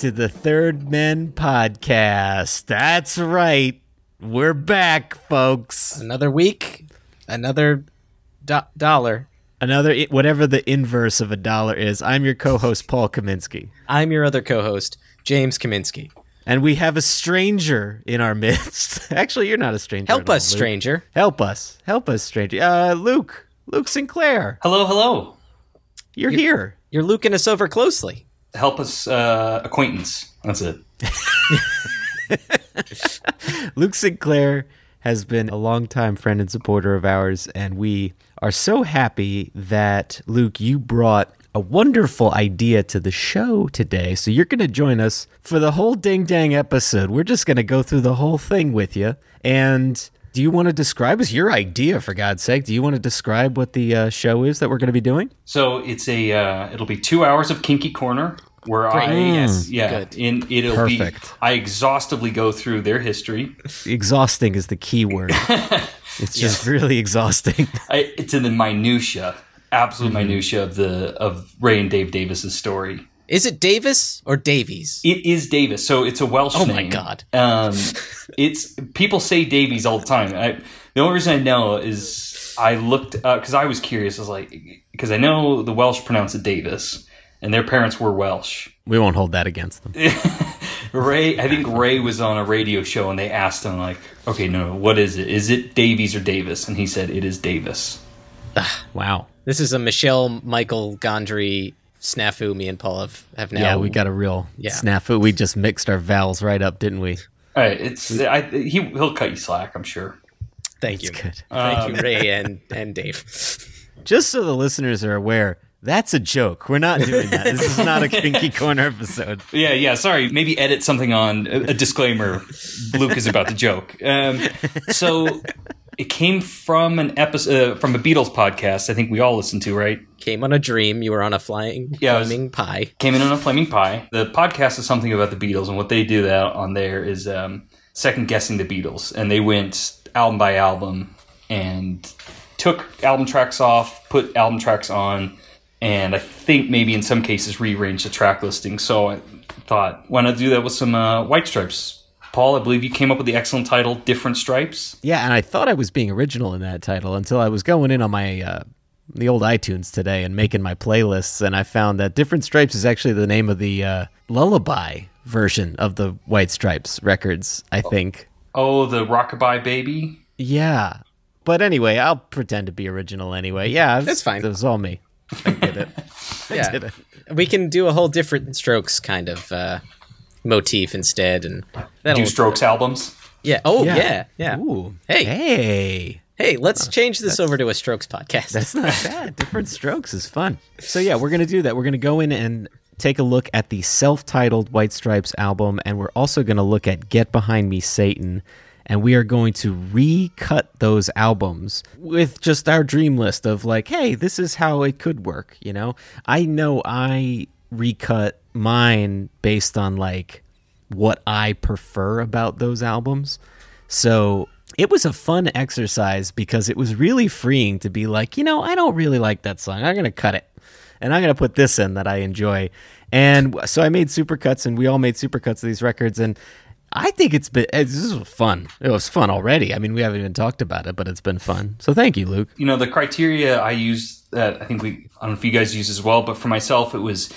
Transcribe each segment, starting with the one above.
To the Third Men podcast. That's right. We're back, folks. Another week, another do- dollar. Another, whatever the inverse of a dollar is. I'm your co host, Paul Kaminsky. I'm your other co-host, James Kaminsky. And we have a stranger in our midst. Actually, you're not a stranger. Help at all, us, Luke. stranger. Help us. Help us, stranger. Uh, Luke. Luke Sinclair. Hello, hello. You're here. You're looking us over closely. Help us uh, acquaintance. That's it. Luke Sinclair has been a longtime friend and supporter of ours, and we are so happy that, Luke, you brought a wonderful idea to the show today. So you're going to join us for the whole ding dang episode. We're just going to go through the whole thing with you. And do you want to describe? It's your idea, for God's sake. Do you want to describe what the uh, show is that we're going to be doing? So it's a uh, it'll be two hours of Kinky Corner where I Great. Yes. yeah Good. in it'll Perfect. be I exhaustively go through their history. Exhausting is the key word. it's just really exhausting. I, it's in the minutia, absolute Mm-hmm. minutia of the of Ray and Dave Davis's story. Is it Davis or Davies? It is Davis, so it's a Welsh name. Oh name. my God. Um, it's people say Davies all the time. I, the only reason I know is I looked because I was curious. I was like, because I know the Welsh pronounce it Davis, and their parents were Welsh. We won't hold that against them. Ray, I think Ray was on a radio show, and they asked him like, "Okay, no, what is it? Is it Davies or Davis?" And he said, "It is Davis." Wow. This is a Michelle Michael Gondry snafu. Me and Paul have, have now. Yeah, we got a real Yeah. snafu. We just mixed our vowels right up, didn't we? All right, it's I, he he'll cut you slack, I'm sure. Thank you, good. thank you, Ray and and Dave. Just so the listeners are aware, that's a joke. We're not doing that. This is not a kinky corner episode. Yeah, yeah. Sorry, maybe edit something on a, a disclaimer. Luke is about to joke. Um, so it came from an episode uh, from a Beatles podcast. I think we all listened to, right? Came on a dream. You were on a flying Yeah, I was- flaming pie. Came in on a flaming pie. The podcast is something about the Beatles, and what they do that on there is um, second guessing the Beatles, and they went album by album and took album tracks off, put album tracks on, and I think maybe in some cases rearranged the track listing. So I thought, why not do that with some uh, White Stripes? Paul, I believe you came up with the excellent title, Different Stripes. Yeah, and I thought I was being original in that title until I was going in on my uh, the old iTunes today and making my playlists, and I found that Different Stripes is actually the name of the uh, lullaby version of the White Stripes records. I think. Oh, the Rockabye Baby. Yeah. But anyway, I'll pretend to be original anyway. Yeah, it was- That's fine. It was all me. I did it. Yeah, did it. we can do a whole different strokes kind of uh, motif instead, and that'll Do Strokes albums. yeah. Oh yeah, yeah. Ooh. Hey. Hey. Hey, let's change this over to a Strokes podcast. That's not bad. Different strokes is fun. So yeah, we're gonna do that. We're gonna go in and take a look at the self-titled White Stripes album, and we're also gonna look at Get Behind Me, Satan. And we are going to recut those albums with just our dream list of like, hey, this is how it could work. You know, I know I recut mine based on like what I prefer about those albums. So it was a fun exercise because it was really freeing to be like, you know, I don't really like that song. I'm going to cut it. And I'm going to put this in that I enjoy. And so I made supercuts and we all made supercuts of these records. And I think it's been, it's- this was fun. It was fun already. I mean, we haven't even talked about it, but it's been fun. So thank you, Luke. you know the criteria I used that I think we I don't know if you guys use as well, but for myself it was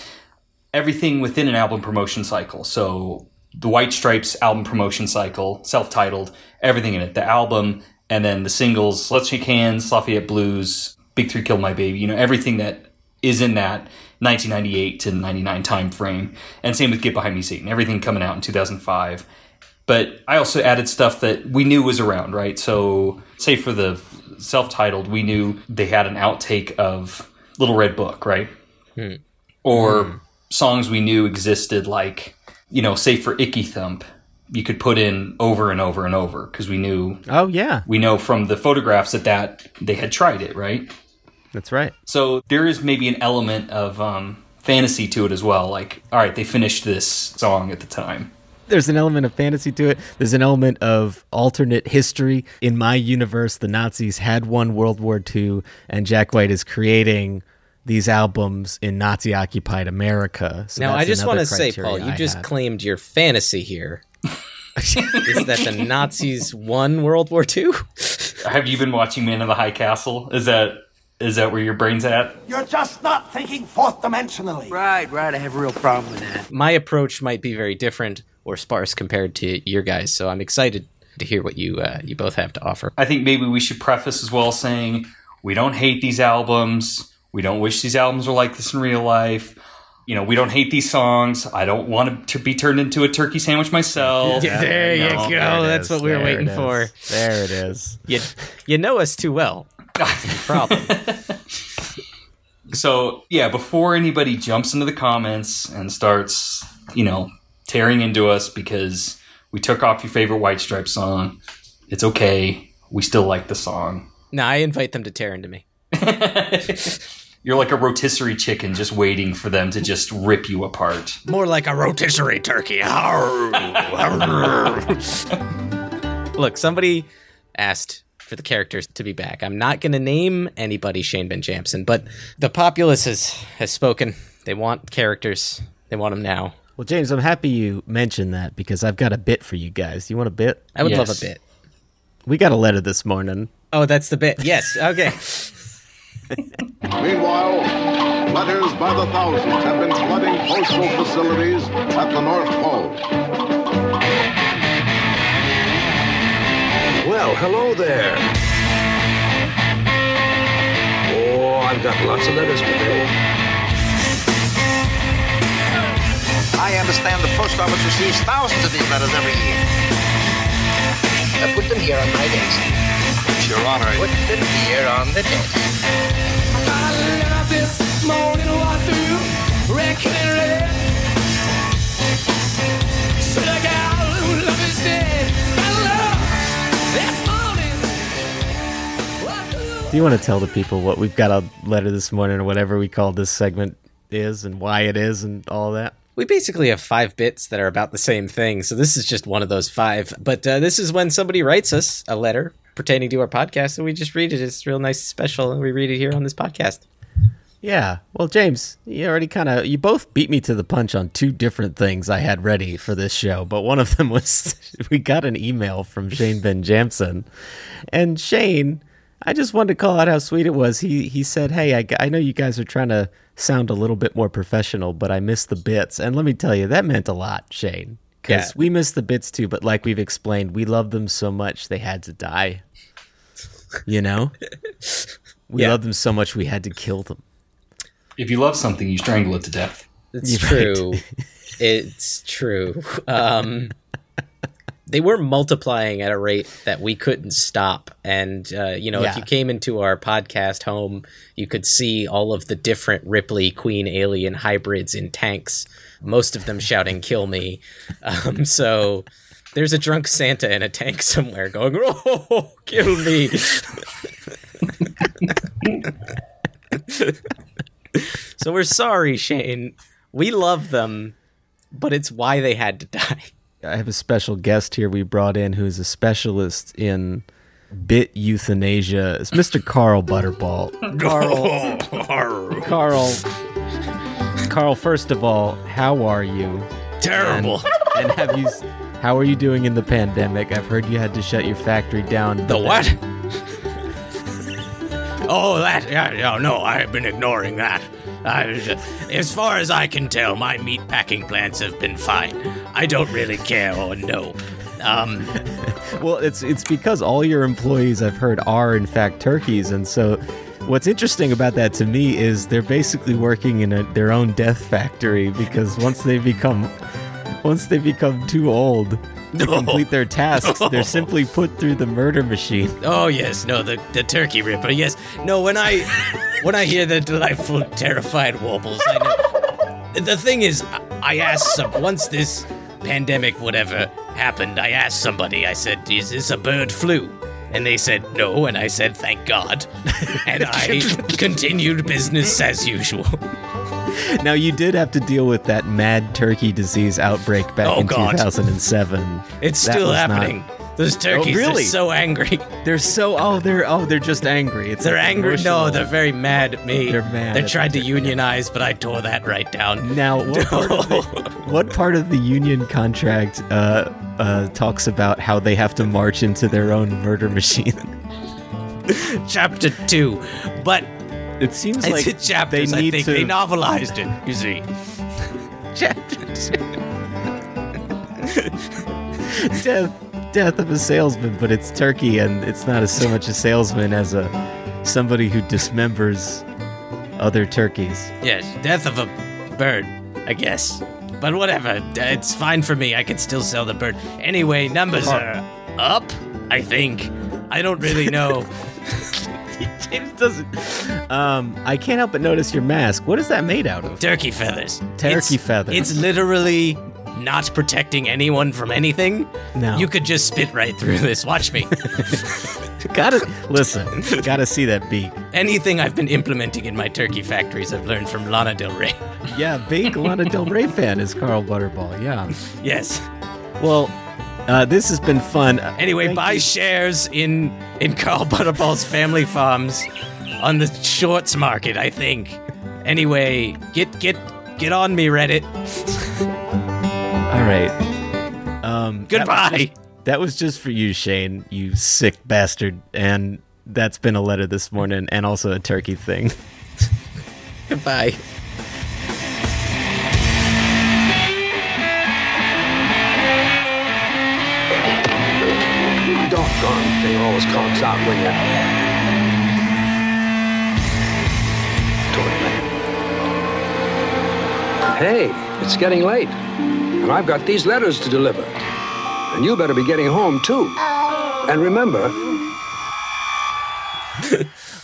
everything within an album promotion cycle. So the White Stripes album promotion cycle, self-titled, everything in it, the album, and then the singles, Let's Shake Hands, Lafayette Blues, Big Three Killed My Baby, you know, everything that is in that 1998 to 99 time frame. And same with Get Behind Me Satan, everything coming out in 2005 but I also added stuff that we knew was around, right? So, say for the self-titled, we knew they had an outtake of Little Red Book, right? Hmm. Or hmm. Songs we knew existed, like you know, say for Icky Thump, you could put in over and over and over because we knew Oh, yeah. we know from the photographs that that they had tried it, right? That's right. So there is maybe an element of um, fantasy to it as well. Like, all right, they finished this song at the time. there's an element of fantasy to it. There's an element of alternate history. In my universe, the Nazis had won World War II, and Jack White is creating these albums in Nazi occupied America. So now, I just want to say, Paul, you I just had. claimed your fantasy here. is that the Nazis won World War II? Have you been watching Man in the High Castle? Is that is that where your brain's at? You're just not thinking fourth dimensionally. Right, right. I have a real problem with that. My approach might be very different or sparse compared to your guys, so I'm excited to hear what you uh, you both have to offer. I think maybe we should preface as well saying we don't hate these albums. We don't wish these albums were like this in real life. You know, we don't hate these songs. I don't want to be turned into a turkey sandwich myself. there you No. go. There That's is. what we were There waiting for. There it is. You you know us too well. Problem. So yeah, before anybody jumps into the comments and starts, you know, tearing into us because we took off your favorite White Stripe song, it's okay. We still like the song. no, I invite them to tear into me. You're like a rotisserie chicken just waiting for them to just rip you apart. More like a rotisserie turkey. Look, somebody asked for the characters to be back. I'm not going to name anybody Shane Ben Jampson, but the populace has has spoken. They want characters. They want them now. Well, James, I'm happy you mentioned that because I've got a bit for you guys. You want a bit? I would love a bit. We got a letter this morning. Oh, that's the bit. Yes. Okay. Meanwhile, letters by the thousands have been flooding postal facilities at the North Pole. Well, hello there. Oh, I've got lots of letters today. I understand the post office receives thousands of these letters every year. I put them here on my desk. It's your honor. Put them here on the desk. this morning walk through red and red. So look out, love is dead. I love this morning. Do you want to tell the people what we've got a letter this morning or whatever we call this segment is and why it is and all that? We basically have five bits that are about the same thing, so this is just one of those five. But uh, this is when somebody writes us a letter pertaining to our podcast, and we just read it. It's real nice, special, and we read it here on this podcast. Yeah. Well, James, you already kind of you both beat me to the punch on two different things I had ready for this show, but one of them was we got an email from Shane Ben Jamson, and Shane, I just wanted to call out how sweet it was. He he said, "Hey, I, I know you guys are trying to sound a little bit more professional, but I missed the bits." And let me tell you, that meant a lot, Shane, because Yeah. we missed the bits too. But like we've explained, we love them so much they had to die. You know, we Yeah. love them so much we had to kill them. If you love something, you strangle it to death. It's You're right. true. it's true. Um, they were multiplying at a rate that we couldn't stop. And uh, you know, if you came into our podcast home, you could see all of the different Ripley Queen Alien hybrids in tanks. Most of them shouting "Kill me!" Um, so there's a drunk Santa in a tank somewhere going, "Oh, kill me!" so we're sorry, Shane. We love them, but it's why they had to die. I have a special guest here we brought in who's a specialist in bit euthanasia. It's Mr. Carl Butterball. Carl, Carl, Carl. First of all, how are you? Terrible. And, and have you? How are you doing in the pandemic? I've heard you had to shut your factory down. The what? oh, that. Yeah, yeah, no, I've been ignoring that. I, as far as I can tell, my meat packing plants have been fine. I don't really care or know. Um, Well, it's it's because all your employees I've heard are in fact turkeys, and so what's interesting about that to me is they're basically working in a, their own death factory because once they become once they become too old to No. complete their tasks, No. they're simply put through the murder machine. oh yes, no, the the turkey ripper. Yes, no. When I when I hear the delightful, terrified warbles, I know. The thing is, I- I asked some once this pandemic whatever happened. I asked somebody. I said, "Is this a bird flu?" And they said no, and I said, "Thank God." And I continued business as usual. Now you did have to deal with that mad turkey disease outbreak back Oh, in God. 2007. It's That still was not- happening. Those turkeys really? are so angry. They're so oh they're oh they're just angry. It's They're like angry. emotional. No, they're very mad at me. They're mad They tried to unionize, but I tore that right down. Now, what part, of the, what part of the union contract uh, uh, talks about how they have to march into their own murder machine? Chapter two, but It seems it's like in chapters. they I need think to they novelized it. You see, chapter two. death, death of a salesman, but it's turkey, and it's not as so much a salesman as a somebody who dismembers other turkeys. yes, death of a bird, I guess. But whatever, it's fine for me. I can still sell the bird. Anyway, numbers are up. I think. I don't really know. James doesn't. Um, I can't help but notice your mask. What is that made out of? Turkey feathers. Turkey It's- feathers. It's literally not protecting anyone from anything. No. You could just spit right through this. Watch me. Gotta listen. Gotta see that beak. Anything I've been implementing in my turkey factories, I've learned from Lana Del Rey. Yeah, big Lana Del Rey fan is Carl Butterball. Yeah. yes. Well, uh, this has been fun. Anyway, thank buy you. shares in in Carl Butterball's family farms on the shorts market. I think. Anyway, get get get on me, Reddit. All right. Um, that was Goodbye. just- That was just for you, Shane. You sick bastard. And that's been a letter this morning, and also a turkey thing. Goodbye. Doggone thing always comes out when you. Toward. Hey, it's getting late. And I've got these letters to deliver. And you better be getting home, too. And remember,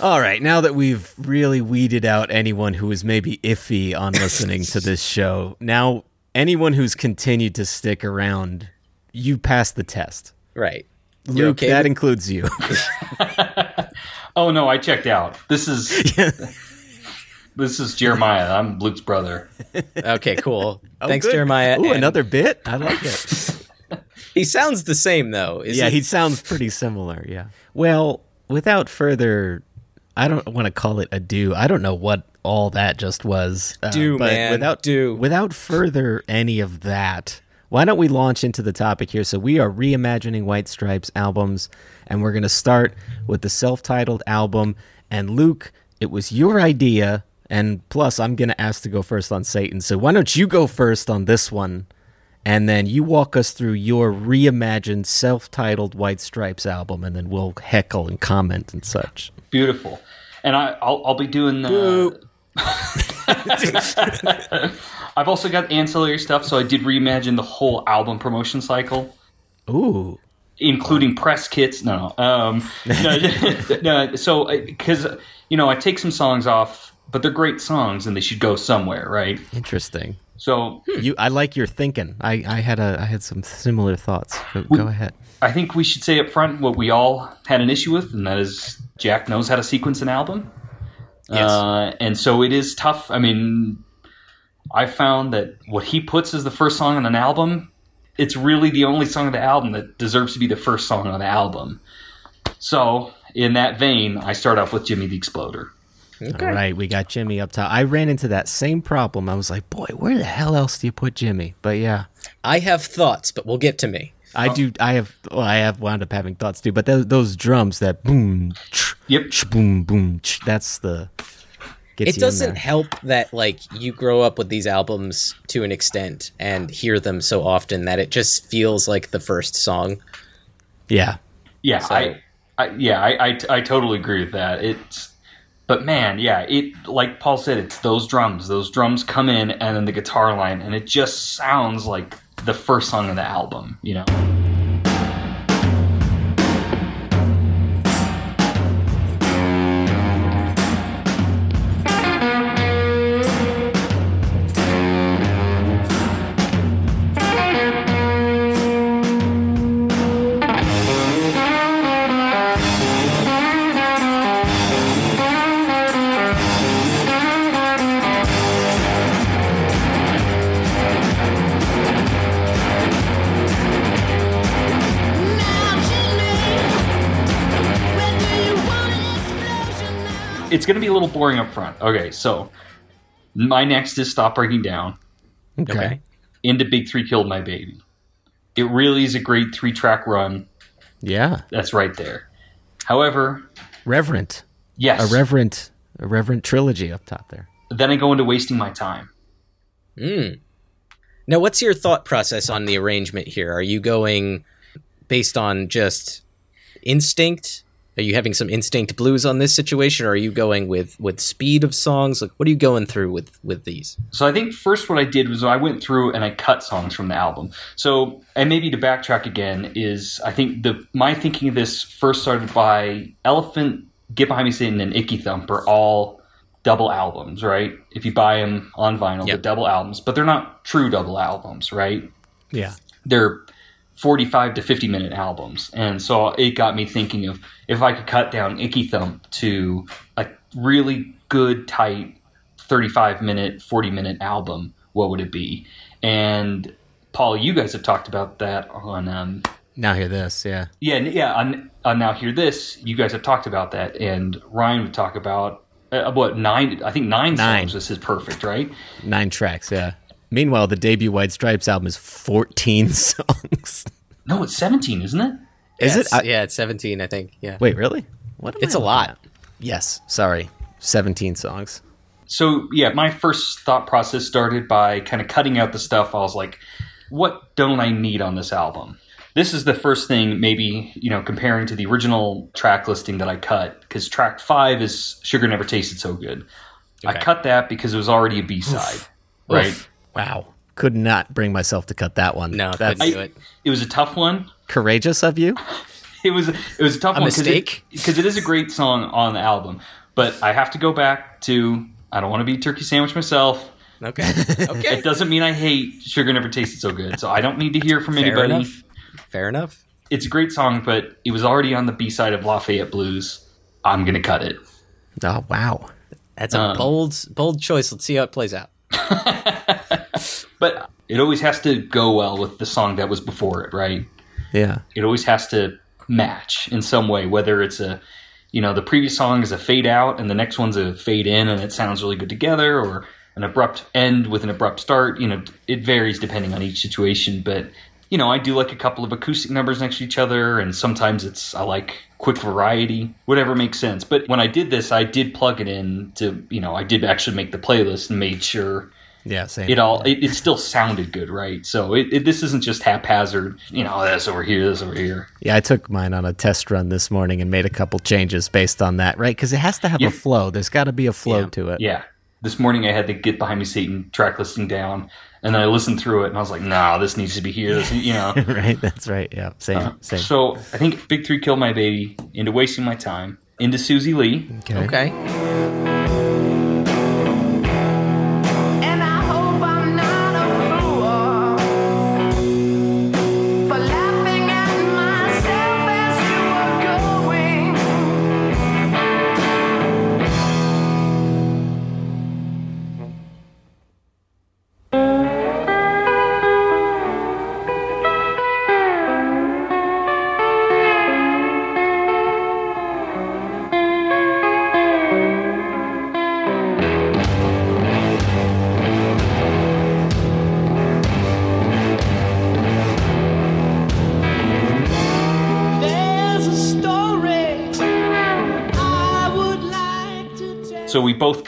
All right, now that we've really weeded out anyone who is maybe iffy on listening to this show, now anyone who's continued to stick around, you passed the test. Right. You're Luke, okay that with- includes you. Oh no, I checked out. This is this is Jeremiah. I'm Luke's brother. Okay, cool. Oh, Thanks, good. Jeremiah. Ooh, and another bit? I like it. He sounds the same though. Is yeah, it? he sounds pretty similar. Yeah. Well, without further, I don't want to call it ado. I don't know what all that just was. Uh, Do, but man, Without do. Without further any of that, why don't we launch into the topic here? So we are reimagining White Stripes albums, and we're going to start with the self-titled album. And Luke, it was your idea, and plus I'm going to ask to go first on Satan. So why don't you go first on this one? and then you walk us through your reimagined self-titled White Stripes album, and then we'll heckle and comment and such. Beautiful. And I, I'll, I'll be doing. the. I've also got ancillary stuff, so I did reimagine the whole album promotion cycle. Ooh. including press kits. No, no, um, no, no. So, because you know, I take some songs off, but they're great songs and they should go somewhere, right? Interesting. So, You, I like your thinking. I, I had a, I had some similar thoughts. Go, go ahead. I think we should say up front what we all had an issue with, and that is Jack knows how to sequence an album. Yes. Uh, and so it is tough. I mean, I found that what he puts as the first song on an album, it's really the only song on the album that deserves to be the first song on the album. So, in that vein, I start off with Jimmy the Exploder. All right, we got Jimmy up top. I ran into that same problem. I was like, boy, where the hell else do you put Jimmy? But yeah, I have thoughts, but we'll get to me. I do. I have. Well, I have wound up having thoughts too. But those, those drums, that boom, ch, Yep. ch, boom, boom. Ch, that's the. It doesn't help that like you grow up with these albums to an extent and hear them so often that it just feels like the first song. Yeah, Yeah, So- I, I yeah, I, I, I totally agree with that. It's, but man, yeah, it like Paul said, it's those drums. Those drums come in, and then the guitar line, and it just sounds like the first song of the album. You know. It's going to be a little boring up front. Okay, so my next is Stop Breaking Down. okay. Into Big Three Killed My Baby. It really is a great three track run. Yeah, That's right there. However, reverent. yes, A reverent, a reverent trilogy up top there. then I go into Wasting My Time. Hmm. Now, what's your thought process on the arrangement here? Are you going based on just instinct? Are you having some instinct blues on this situation, or are you going with with speed of songs? Like, what are you going through with with these? So I think first what I did was I went through and I cut songs from the album. So and maybe to backtrack again is I think the my thinking of this first started by Elephant, Get Behind Me Satan, and Icky Thump are all double albums, right? If you buy them on vinyl, Yep. they're double albums, but they're not true double albums, right? Yeah, they're 45 to 50 minute albums. And so it got me thinking of if I could cut down Icky Thump to a really good, tight 35 minute, 40 minute album, what would it be? And Paul, you guys have talked about that on, um, now hear this. Yeah, yeah, yeah, on, on Now Hear This, you guys have talked about that. And Ryan would talk about, uh, what, nine, I think nine, Nine. songs. This is perfect, right? nine tracks. Yeah. Meanwhile, the debut White Stripes album is 14 songs. No, it's 17, isn't it? Is Yeah, it? I- yeah, it's seventeen, I think. Yeah, Wait, really? What? it's I a looking lot. at? Yes. Sorry. 17 songs. so yeah, my first thought process started by kind of cutting out the stuff. I was like, what don't I need on this album? This is the first thing, maybe, you know, comparing to the original track listing that I cut, because track five is Sugar Never Tasted So Good. I cut that because it was already a B side, right? Oof. Wow. Could not bring myself to cut that one. No, That's couldn't do it. It was a tough one. courageous of you. It was it was a tough A one 'cause it- mistake? because it is a great song on the album. But I have to go back to I don't want to be a turkey sandwich myself. Okay, okay, It doesn't mean I hate Sugar Never Tasted So Good. So I don't need to hear from fair anybody. enough. Fair enough. It's a great song, but it was already on the B side of Lafayette Blues. I'm gonna cut it. Oh, wow. That's a Um, bold bold choice. Let's see how it plays out. But it always has to go well with the song that was before it, right? Yeah. It always has to match in some way, whether it's a you know, the previous song is a fade out and the next one's a fade in and it sounds really good together or an abrupt end with an abrupt start. You know, it varies depending on each situation, but you know, I do like a couple of acoustic numbers next to each other and sometimes it's I like quick variety, whatever makes sense. But when I did this, I did plug it in to, you know, I did actually make the playlist and made sure Yeah. Same. it all it, it still sounded good, right? So it, it, this isn't just haphazard, you know, this over here, this over here. Yeah, I took mine on a test run this morning and made a couple changes based on that, right? Because it has to have Yeah. a flow. There's got to be a flow Yeah. to it. Yeah. this morning I had the Get Behind Me Satan track listing down, and then I listened through it, and I was like, nah, this needs to be here. This, you know. right, that's right. Yeah, same, uh, same. So I think Big Three killed my baby. Into wasting my time. Into Susie Lee. okay. Okay.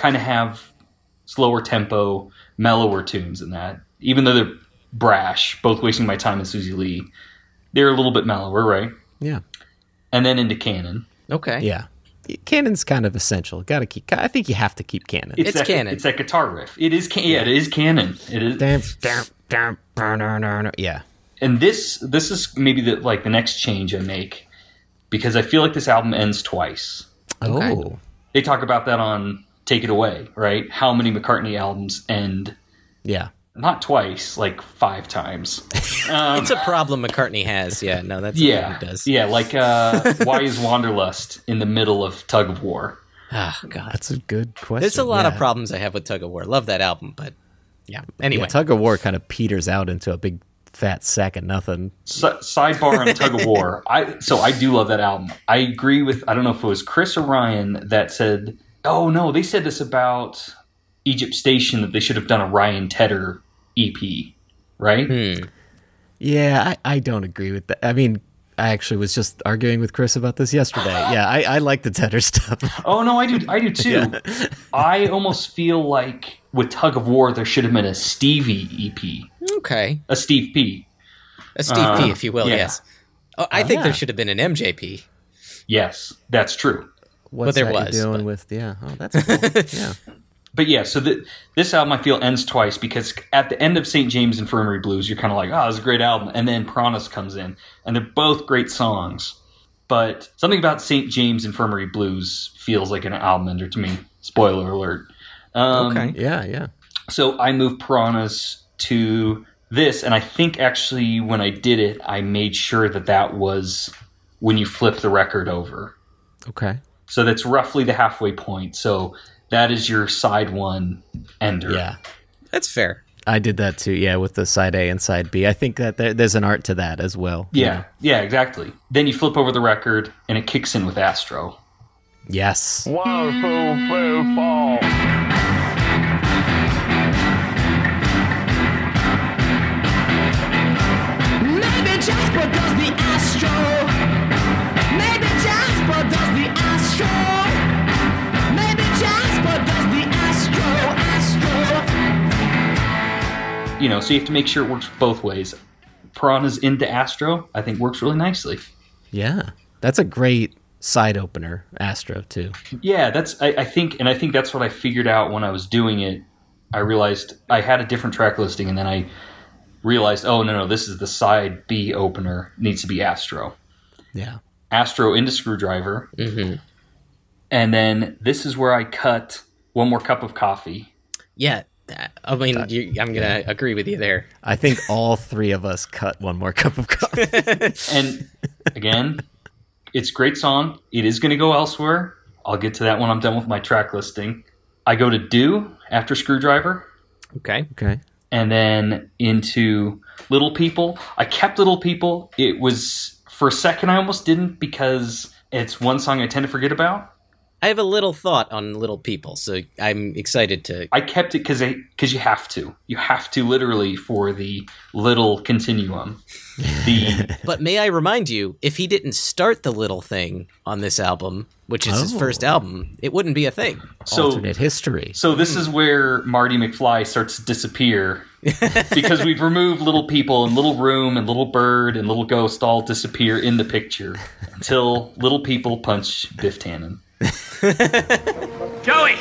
Kind of have slower tempo, mellower tunes in that. Even though they're brash, both wasting my time and Susie Lee, they're a little bit mellower, right? Yeah, And then into Cannon. Okay. yeah. Cannon's kind of essential. Got to keep. I think you have to keep Cannon. It's that, Cannon. It's that guitar riff. It is. Can- yeah, it is Cannon. It is. Damn, damn, damn, burn, burn, burn. Yeah, and this this is maybe the like the next change I make because I feel like this album ends twice. Oh. Okay. Oh, They talk about that on Take It Away, right? How many McCartney albums end yeah. not twice, like five times. It's a problem McCartney has. Yeah. No, that's Yeah, he does. yeah. Like uh, why is Wanderlust in the middle of Tug of War? Oh God. That's a good question. There's a lot of problems I have with Tug of War. Love that album, but yeah. Anyway. Yeah, tug of war kind of peters out into a big fat sack of nothing. S- sidebar on Tug of War. I so I do love that album. I agree with I don't know if it was Chris or Ryan that said, "Oh no, they said this about Egypt Station that they should have done a Ryan Tedder EP." Right? Hmm. Yeah, I, I don't agree with that. I mean, I actually was just arguing with Chris about this yesterday. Yeah, I, I like the Tedder stuff. Oh no, I do. I do too. I almost feel like with Tug of War there should have been a Stevie EP, Okay. a Steve P. A Steve P, if you will. yeah. Yes. Oh, I think yeah. there should have been an MJP. Yes, that's true. What's there that you're was, doing but- with? Yeah, oh, that's cool. yeah. But yeah, so the, this album I feel ends twice because at the end of St. James Infirmary Blues, you're kind of like, oh, this is a great album. And then Piranhas comes in, and they're both great songs. But something about St. James Infirmary Blues feels like an album ender to me. Spoiler alert. Um, Okay. Yeah, yeah. So I moved Piranhas to this, and I think actually when I did it, I made sure that that was when you flip the record over. Okay. So that's roughly the halfway point. So that is your side one ender. Yeah. That's fair. I did that too. Yeah, with the side A and side B. I think that there, there's an art to that as well. Yeah, yeah, exactly. Then you flip over the record and it kicks in with Astro. Yes. One, two, three, four. You know, so you have to make sure it works both ways. Piranha's into Astro, I think works really nicely. Yeah. That's a great side opener, Astro too. Yeah, that's I, I think, and I think that's what I figured out when I was doing it. I realized I had a different track listing, and then I realized, oh no, no, this is the side B opener. It needs to be Astro. Yeah. Astro into Screwdriver, mm-hmm. and then this is where I cut one more cup of coffee. Yeah. That- I mean, you, I'm going to agree with you there. I think all three of us cut one more cup of coffee. And again, it's great song. It is going to go elsewhere. I'll get to that when I'm done with my track listing. I go to Do after Screwdriver, Okay. okay. and then into Little People. I kept Little People. It was for a second I almost didn't because it's one song I tend to forget about. I have a little thought on Little People, so I'm excited to. I kept it because because you have to. You have to literally for the little continuum. The But may I remind you, if he didn't start the little thing on this album, which is his Oh. first album, it wouldn't be a thing. so Alternate history. So this is where Marty McFly starts to disappear because we've removed little people and little room and little bird and little ghost all disappear in the picture until little people punch Biff Tannen. Joey,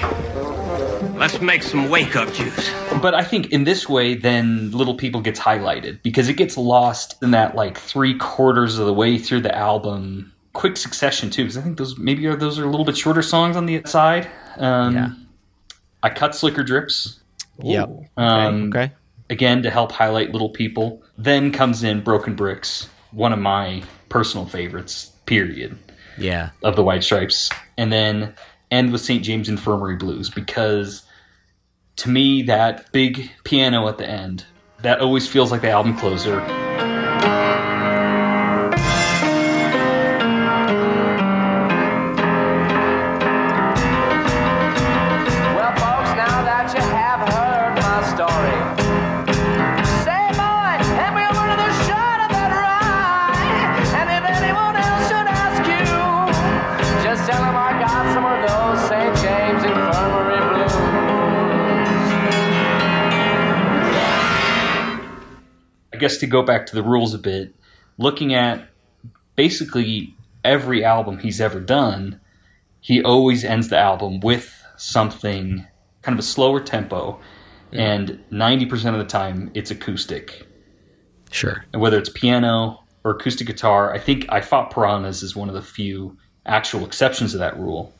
Let's make some wake up juice. But I think in this way, then Little People gets highlighted because it gets lost in that like three quarters of the way through the album, quick succession too. Because I think those maybe are those are a little bit shorter songs on the side. Um, Yeah. I cut Slicker Drips. Yep. Um, Okay. Again to help highlight Little People. Then comes in Broken Bricks, one of my personal favorites. Period Yeah. of the White Stripes, and then end with St. James Infirmary Blues because to me that big piano at the end that always feels like the album closer. Guess to go back to the rules a bit, looking at basically every album he's ever done, he always ends the album with something kind of a slower tempo, and 90% of the time it's acoustic. Sure. and whether it's piano or acoustic guitar, I think I Fought Piranhas is one of the few actual exceptions to that rule.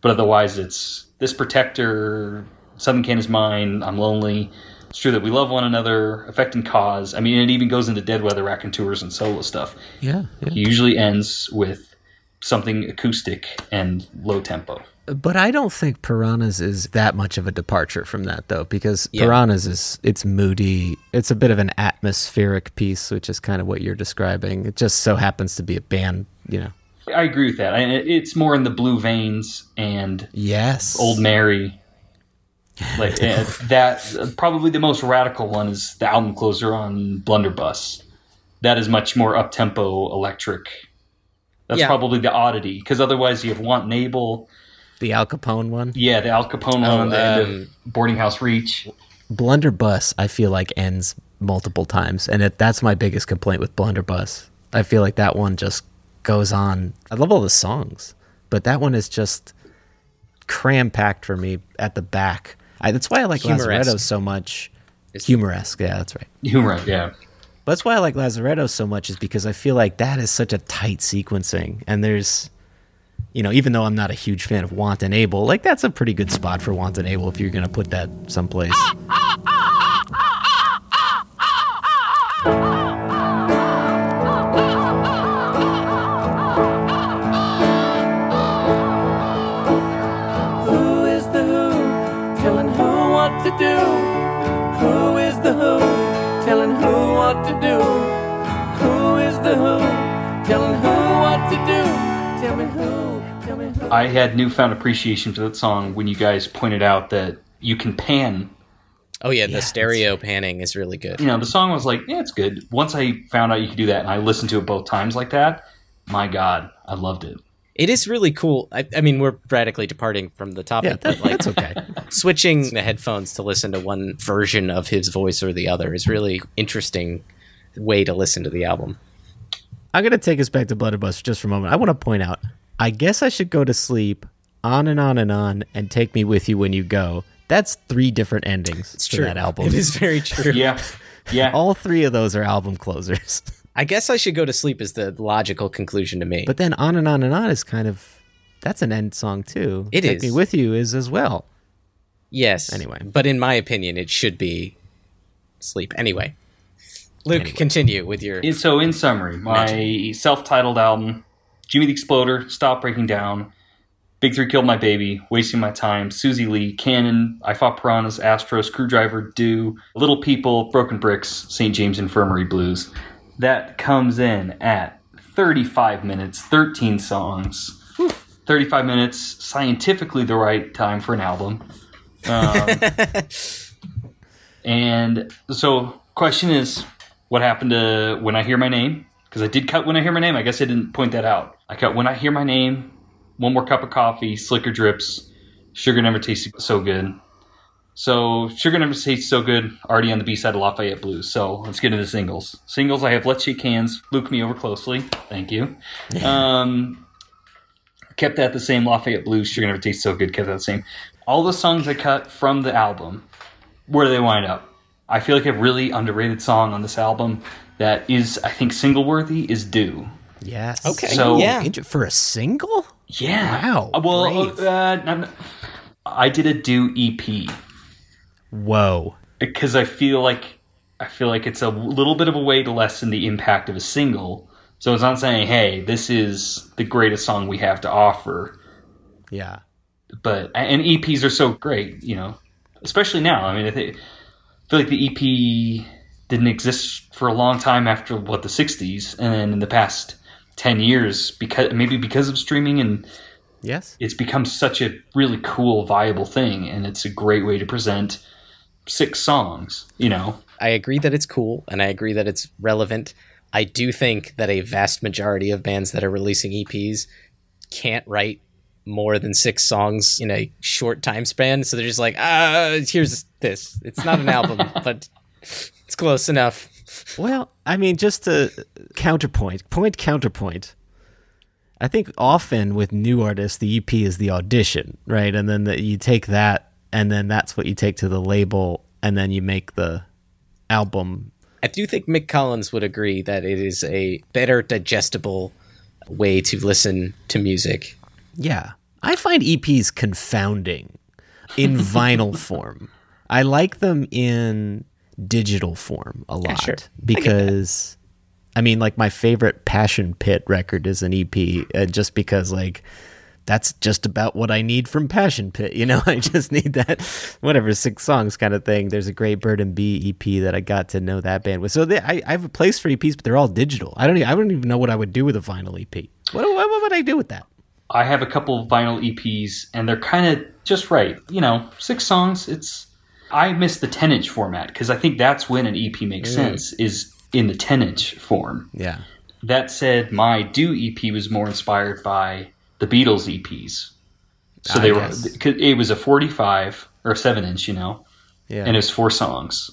But otherwise, it's This Protector, Southern Can is Mine, I'm Lonely. It's true that we love one another, Effect and Cause. I mean, it even goes into Dead Weather Raconteurs and solo stuff. Yeah. He usually ends with something acoustic and low tempo. But I don't think Piranhas is that much of a departure from that though, because Yeah. Piranhas is it's moody. It's a bit of an atmospheric piece, which is kind of what you're describing. It just so happens to be a band, you know. I agree with that. I, it's more in the blue veins and Yes. Old Mary. Like that, probably the most radical one is the album closer on Blunderbuss. That is much more up tempo, electric. That's Yeah. probably the oddity because otherwise you have Want and Able, the Al Capone one. yeah, the Al Capone Oh, one, the end um, of Boarding House Reach. Blunderbuss, I feel like ends multiple times, and it, that's my biggest complaint with Blunderbuss. I feel like that one just goes on. I love all the songs, but that one is just cram packed for me at the back. I, that's why I like Humoresque. Lazaretto so much. Humoresque, yeah, that's right. Humor, yeah. But that's why I like Lazaretto so much is because I feel like that is such a tight sequencing, and there's, you know, even though I'm not a huge fan of Want and Able, like that's a pretty good spot for Want and Able if you're gonna put that someplace. what to do? Who is the who telling who what to do? Tell me who, tell me who. I had newfound appreciation for that song when you guys pointed out that you can pan. Oh yeah, the stereo panning is really good. You know, the song was like, yeah, it's good. Once I found out you could do that and I listened to it both times like that, my God, I loved it. It is really cool. I, I mean, we're radically departing from the topic, Yeah, that, but like that's okay. switching the headphones to listen to one version of his voice or the other is really interesting way to listen to the album. I'm gonna take us back to Blunderbuss for just for a moment. I want to point out. I guess I should go to sleep, on and on and on, and take me with you when you go. That's three different endings to that album. It is very true. Yeah. Yeah. All three of those are album closers. I guess I should go to sleep is the logical conclusion to me. But then on and on and on is kind of that's an end song too. It Take Me with you is as well. yes. Anyway. But in my opinion, it should be sleep. Anyway. Luke, continue with your so, in summary, my self-titled album, Jimmy the Exploder, Stop Breaking Down, Big Three Killed My Baby, Wasting My Time, Susie Lee, Cannon, I Fought Piranhas, Astro, Screwdriver, Do, Little People, Broken Bricks, St. James Infirmary Blues. That comes in at 35 minutes, 13 songs. 35 minutes, scientifically the right time for an album. Um, and so, question is, what happened to when I hear my name? Because I did cut when I hear my name. I guess I didn't point that out. I cut when I hear my name. One more cup of coffee. Slicker drips. Sugar never tasted so good. So sugar never tastes so good. Already on the B side of Lafayette Blues. So let's get into the singles. Singles. I have Let's Shake Hands. Luke me over closely. Thank you. Um, kept that the same. Lafayette Blues. Sugar never tastes so good. Kept that the same. all the songs I cut from the album, where do they wind up? I feel like a really underrated song on this album that is, I think, single worthy is "Do." Yes. Okay, So- yeah. For a single? Yeah. Wow, Uh, Well, uh, no, no. I did a "Do" EP Whoa. because I feel like I feel like it's a little bit of a way to lessen the impact of a single. So it's not saying, "Hey, this is the greatest song we have to offer." Yeah. but and EPs are so great, you know, especially now. I mean, I, think, I feel like the EP didn't exist for a long time after what the '60s, and then in the past ten years, because maybe because of streaming, and Yes. it's become such a really cool, viable thing, and it's a great way to present six songs. You know, I agree that it's cool and I agree that it's relevant. I do think that a vast majority of bands that are releasing EPs can't write more than six songs in a short time span. So they're just like, ah, here's this. It's not an album, but it's close enough. Well, I mean, just to counterpoint, point counterpoint. I think often with new artists, the EP is the audition, right? And then the, you take that, and then that's what you take to the label, and then you make the album. I do think Mick Collins would agree that it is a better digestible way to listen to music. Yeah, I find EPs confounding in vinyl form. I like them in digital form a lot sure. I because I mean, like my favorite Passion Pit record is an EP, uh, just because like that's just about what I need from Passion Pit. You know, I just need that whatever six songs kind of thing. There's a great Bird and Bee EP that I got to know that band with. So they, I, I have a place for EPs, but they're all digital. I don't e- I don't even know what I would do with a vinyl EP. What, what, what would I do with that? I have a couple of vinyl EPs, and they're kind of just right. You know, six songs. It's I miss the 10 inch format because I think that's when an EP makes mm. sense is in the 10 inch form. Yeah. That said, my Do EP was more inspired by the Beatles EPs. So I they were it was a 45 or 7 inch, you know, Yeah. and it was four songs.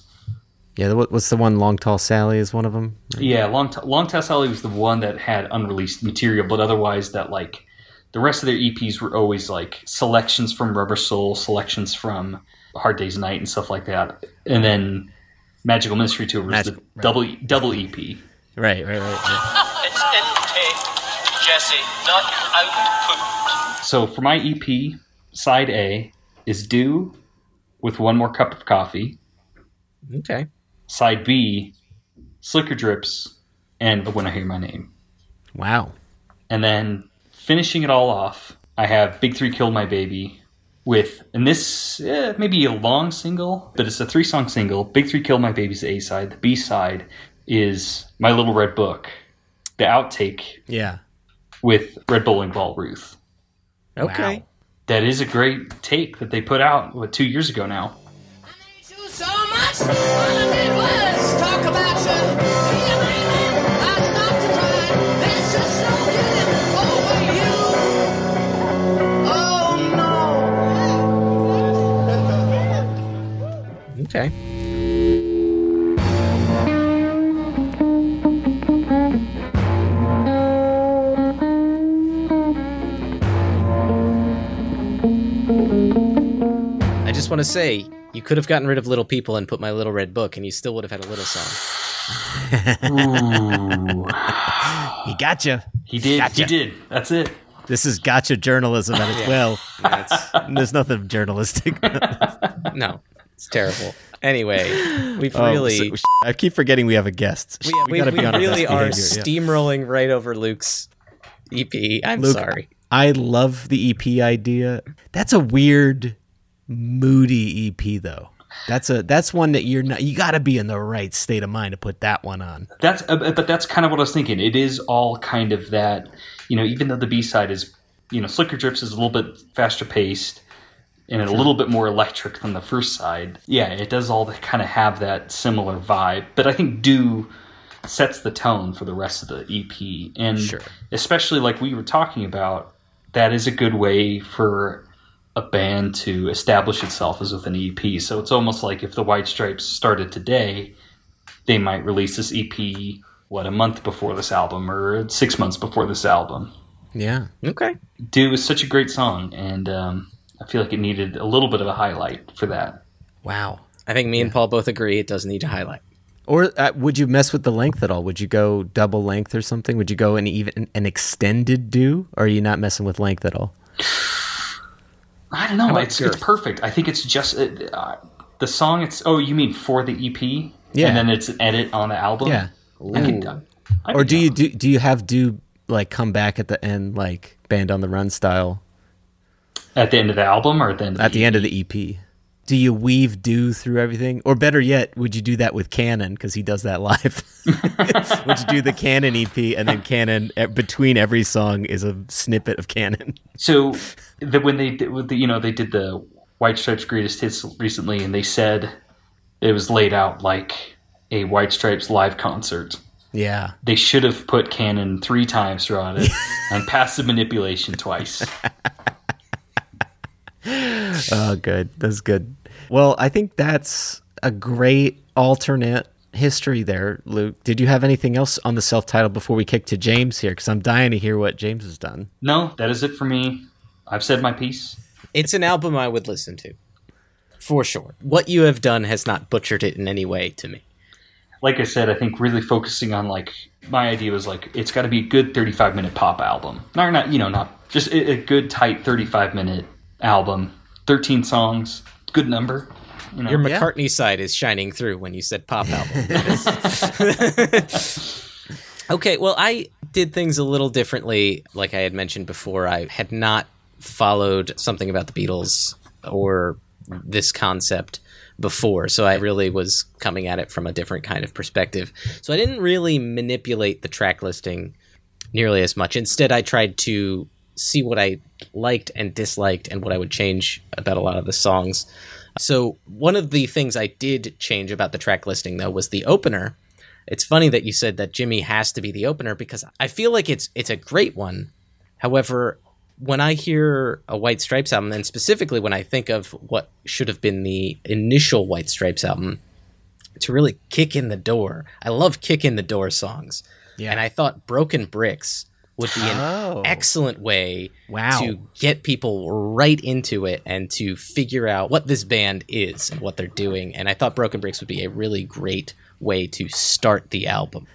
Yeah, what's the one? Long Tall Sally is one of them. Yeah, Long T- Long Tall Sally was the one that had unreleased material, but otherwise that like the rest of their EPs were always like selections from Rubber Soul, selections from Hard Day's Night, and stuff like that. And then Magical Mystery Tour was Magic- the right. double double E EP. Right, right, right. right. It's intake, Jesse, not output. So for my EP, side A is Do with one more cup of coffee. Okay. Side B, Slicker Drips, and When I Hear My Name. Wow. And then finishing it all off, I have Big Three Killed My Baby with, and this eh, maybe a long single, but it's a three song single. Big Three Killed My Baby's A side. The B side is My Little Red Book, the outtake Yeah. With Red Bowling Ball Ruth. Okay. Wow. That is a great take that they put out, what, two years ago now. so much. I did was talk about you. Be just want to say, you could have gotten rid of Little People and put My Little Red Book, and you still would have had a little song. Ooh. He gotcha. He did. Gotcha. He did. That's it. This is gotcha journalism at its well. That's, There's nothing journalistic. no, it's terrible. Anyway, we've Oh, really, so- I keep forgetting we have a guest. we, We we, gotta we be on really are behavior, yeah. steamrolling right over Luke's EP. I'm Luke, sorry. I love the EP idea. That's a weird, moody EP though. That's a that's one that you're not. You got to be in the right state of mind to put that one on. That's uh, but that's kind of what I was thinking. It is all kind of that, you know. Even though the B side is, you know, Slicker Drips is a little bit faster paced and a little bit more electric than the first side. Yeah, it does all kind of have that similar vibe. But I think Do sets the tone for the rest of the EP, and Sure. especially like we were talking about, that is a good way for a band to establish itself as with an EP. So it's almost like if the White Stripes started today, they might release this EP what a month before this album or six months before this album. Yeah. Okay. "Do" is such a great song, and um, I feel like it needed a little bit of a highlight for that. Wow. I think me and Paul both agree it does need a highlight. Or uh, would you mess with the length at all? Would you go double length or something? Would you go an even an extended do? Or are you not messing with length at all? I don't know. about It's it's perfect. I think it's just uh, the song. It's oh, you mean for the EP? Yeah. and then it's an edit on the album. Yeah. I could, I'd or be do you do do you have do like come back at the end like band on the run style at the end of the album or at the end? Of at the end of the EP? Do you weave do through everything, or better yet, would you do that with Cannon because he does that live? would you do the Cannon EP and then Cannon between every song is a snippet of Cannon? So the, when they did, the, you know, they did the White Stripes greatest hits recently, and they said it was laid out like a White Stripes live concert. Yeah, They should have put Cannon three times throughout it and passive manipulation twice. Oh, good. That's good. Well, I think that's a great alternate history there, Luke. Did you have anything else on the self title before we kick to James here? Because I'm dying to hear what James has done. No, that is it for me. I've said my piece. It's an album I would listen to. For sure. What you have done has not butchered it in any way to me. Like I said, I think really focusing on like my idea was like it's got to be a good 35 minute pop album. Not not you know not just a, a good tight 35 minute album. 13 songs, good number. You know, Your McCartney side is shining through when you said pop album. okay, well, I did things a little differently. Like I had mentioned before, I had not followed something about the Beatles or this concept before. So I really was coming at it from a different kind of perspective. So I didn't really manipulate the track listing nearly as much. Instead, I tried to see what I liked and disliked and what I would change about a lot of the songs. So, one of the things I did change about the track listing, though, was the opener. It's funny that you said that Jimmy has to be the opener because I feel like it's it's a great one. However, when I hear a White Stripes album, and specifically when I think of what should have been the initial White Stripes album, to really kick in the door, I love kick in the door songs. Yeah. And I thought Broken Bricks would be an Oh. excellent way Wow. to get people right into it and to figure out what this band is and what they're doing. And I thought Broken Bricks would be a really great way to start the album.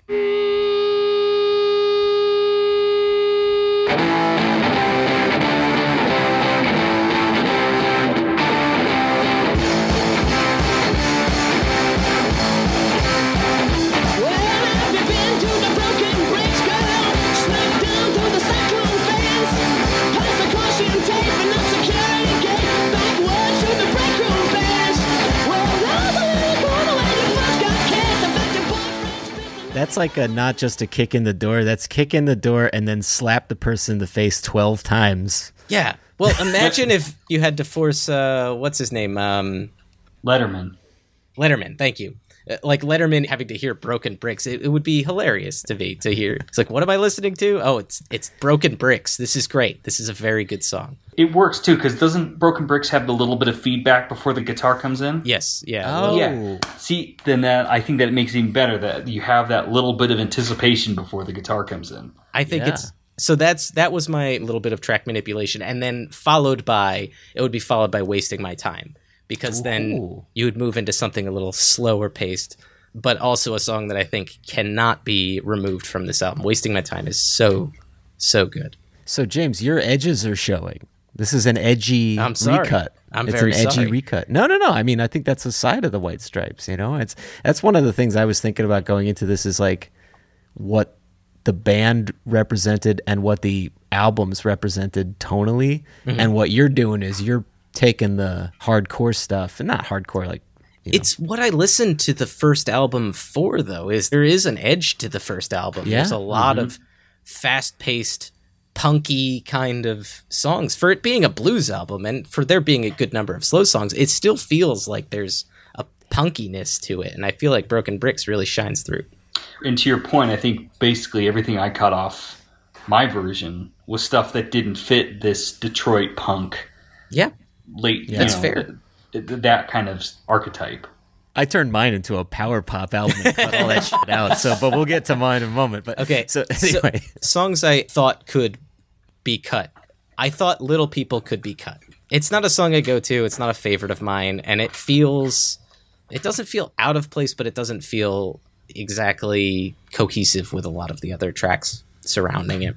That's like a not just a kick in the door. That's kick in the door and then slap the person in the face twelve times. Yeah. Well, imagine if you had to force uh, what's his name, um, Letterman. Letterman. Thank you. Uh, Like Letterman having to hear Broken Bricks, it, it would be hilarious to me to hear. It's like, what am I listening to? Oh, it's it's Broken Bricks. This is great. This is a very good song. It works too because doesn't Broken Bricks have the little bit of feedback before the guitar comes in? Yes. Yeah. Oh. Yeah. See, then that I think that it makes it even better that you have that little bit of anticipation before the guitar comes in. I think Yeah. it's so that's that was my little bit of track manipulation, and then followed by it would be followed by wasting my time because then you would move into something a little slower paced, but also a song that I think cannot be removed from this album. Wasting my time is so so good. So James, your edges are showing. This is an edgy recut. I'm sorry. recut. I'm it's very an edgy sorry. recut. No, no, no. I mean, I think that's a side of the White Stripes. You know, it's that's one of the things I was thinking about going into this is like what the band represented and what the albums represented tonally, Mm-hmm. and what you're doing is you're taking the hardcore stuff and not hardcore like. You know, It's what I listened to the first album for, though. Is there is an edge to the first album? Yeah? There's a lot of fast-paced, punky kind of songs. For it being a blues album, and for there being a good number of slow songs, it still feels like there's a punkiness to it, and I feel like Broken Bricks really shines through. And to your point, I think basically everything I cut off my version was stuff that didn't fit this Detroit punk Yeah, late. you That's know, fair. th- th- that kind of archetype. I turned mine into a power pop album and cut all that shit out. So, but we'll get to mine in a moment. But Okay. so so- anyway, songs I thought could be cut. I thought Little People could be cut. It's not a song I go to. It's not a favorite of mine, and it feels. It doesn't feel out of place, but it doesn't feel exactly cohesive with a lot of the other tracks surrounding it.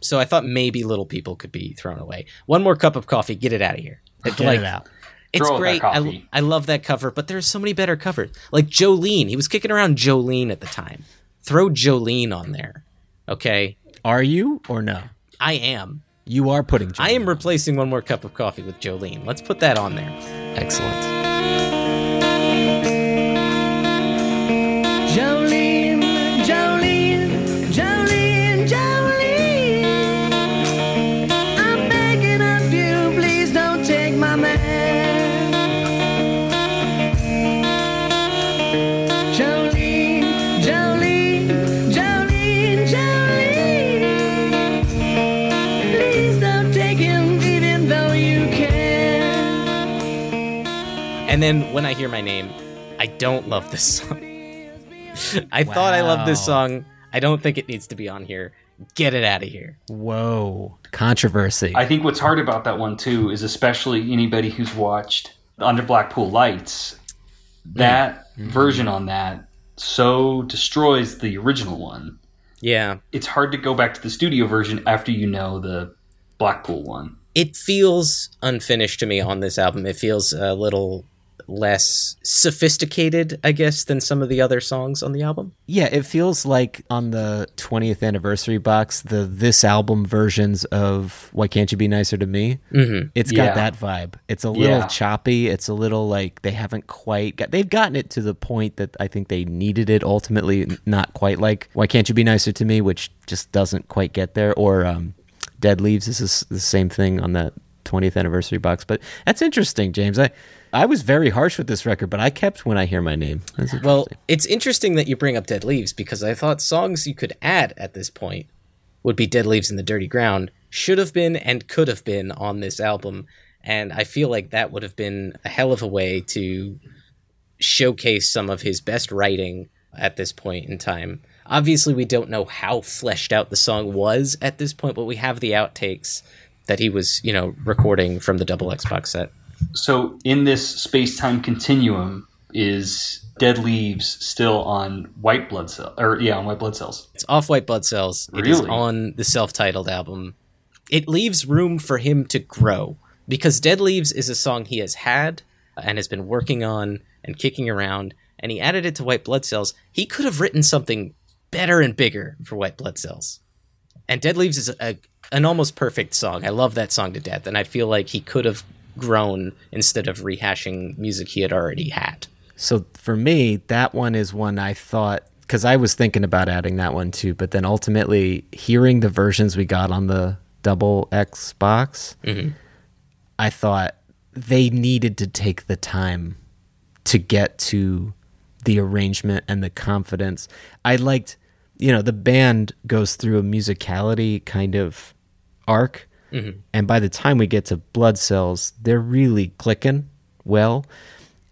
So I thought maybe Little People could be thrown away. One more cup of coffee, get it out of here. It's Get it out. It's Throw great. I. I love that cover, but there's so many better covers. Like Jolene, he was kicking around Jolene at the time. Throw Jolene on there. Okay, Are you or no? I am. You are putting. I am replacing one more cup of coffee with Jolene. Let's put that on there. Excellent. And then when I hear my name, I don't love this song. I thought I loved this song. I don't think it needs to be on here. Get it out of here. Whoa, controversy. I think what's hard about that one too is especially anybody who's watched Under Blackpool Lights, hmm. that hmm. version on that so destroys the original one. Yeah. It's hard to go back to the studio version after you know the Blackpool one. It feels unfinished to me on this album. It feels a little less sophisticated, I guess, than some of the other songs on the album. Yeah, it feels like on the 20th anniversary box, the this album versions of Why Can't You Be Nicer to Me? Mhm. It's Yeah. got that vibe. It's a little Yeah. choppy. It's a little like they haven't quite got. They've gotten it to the point that I think they needed it. Ultimately, not quite like Why Can't You Be Nicer to Me, which just doesn't quite get there. Or um, Dead Leaves. This is the same thing on that 20th anniversary box. But that's interesting, James. I I was very harsh with this record, but I kept when I hear my name. Well, it's interesting that you bring up Dead Leaves because I thought songs you could add at this point would be Dead Leaves in the Dirty Ground, should have been and could have been on this album. And I feel like that would have been a hell of a way to showcase some of his best writing at this point in time. Obviously, we don't know how fleshed out the song was at this point, but we have the outtakes that he was, you know, recording from the double X box set. So in this space time continuum is Dead Leaves still on White Blood Cell or yeah, on White Blood Cells. It's off White Blood Cells. It is Really? on the self-titled album. It leaves room for him to grow because Dead Leaves is a song he has had uh, and has been working on and kicking around, and he added it to White Blood Cells. He could have written something better and bigger for White Blood Cells. And Dead Leaves is a, an almost perfect song. I love that song to death, and I feel like he could have grown instead of rehashing music he had already had. So for me, that one is one I thought because I was thinking about adding that one too, but then ultimately hearing the versions we got on the double X box, mm-hmm. I thought they needed to take the time to get to the arrangement and the confidence. I liked, you know, the band goes through a musicality kind of arc. Mm-hmm. And by the time we get to Blood Cells, they're really clicking well.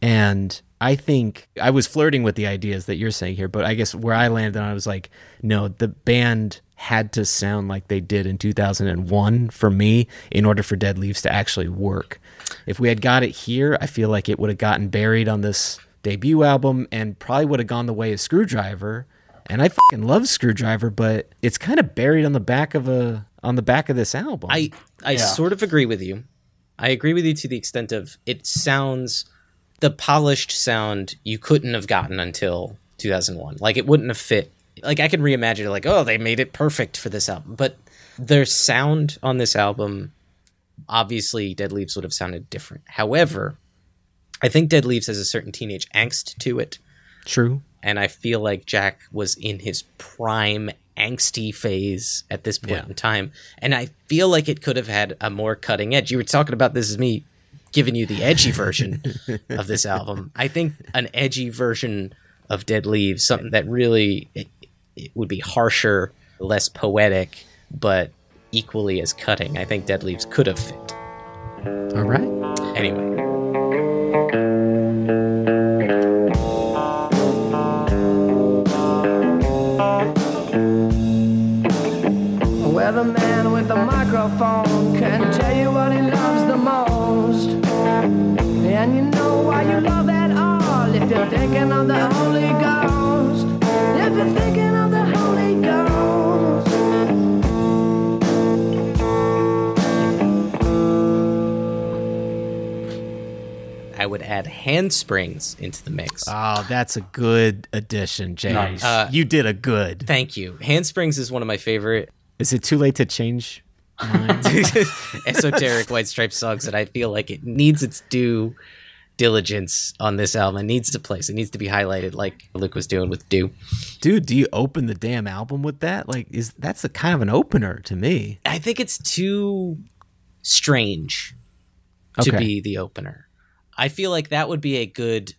And I think I was flirting with the ideas that you're saying here, but I guess where I landed on, I was like, no, the band had to sound like they did in 2001 for me in order for Dead Leaves to actually work. If we had got it here, I feel like it would have gotten buried on this debut album and probably would have gone the way of Screwdriver. And I fucking love Screwdriver, but it's kind of buried on the back of a on the back of this album. I I Yeah. sort of agree with you. I agree with you to the extent of it sounds the polished sound you couldn't have gotten until 2001. Like it wouldn't have fit. Like I can reimagine it like, oh, they made it perfect for this album. But their sound on this album obviously Dead Leaves would have sounded different. However, I think Dead Leaves has a certain teenage angst to it True. and I feel like Jack was in his prime angsty phase at this point Yeah. in time, and I feel like it could have had a more cutting edge. You were talking about this is me giving you the edgy version of this album. I think an edgy version of Dead Leaves, something that really it, it would be harsher, less poetic, but equally as cutting. I think Dead Leaves could have fit. All right. Anyway, thinking of the Holy Ghost, if you're thinking of the Holy Ghost. I would add handsprings into the mix. Oh, that's a good addition, James. Nice. Uh, you did a good. Thank you. Handsprings is one of my favorite Is it too late to change? esoteric White Stripes songs that I feel like it needs its due diligence on this album. It needs to place. It needs to be highlighted like Luke was doing with Do. Dude, do you open the damn album with that? Like, is that's a kind of an opener to me? I think it's too strange to be the opener. I feel like that would be a good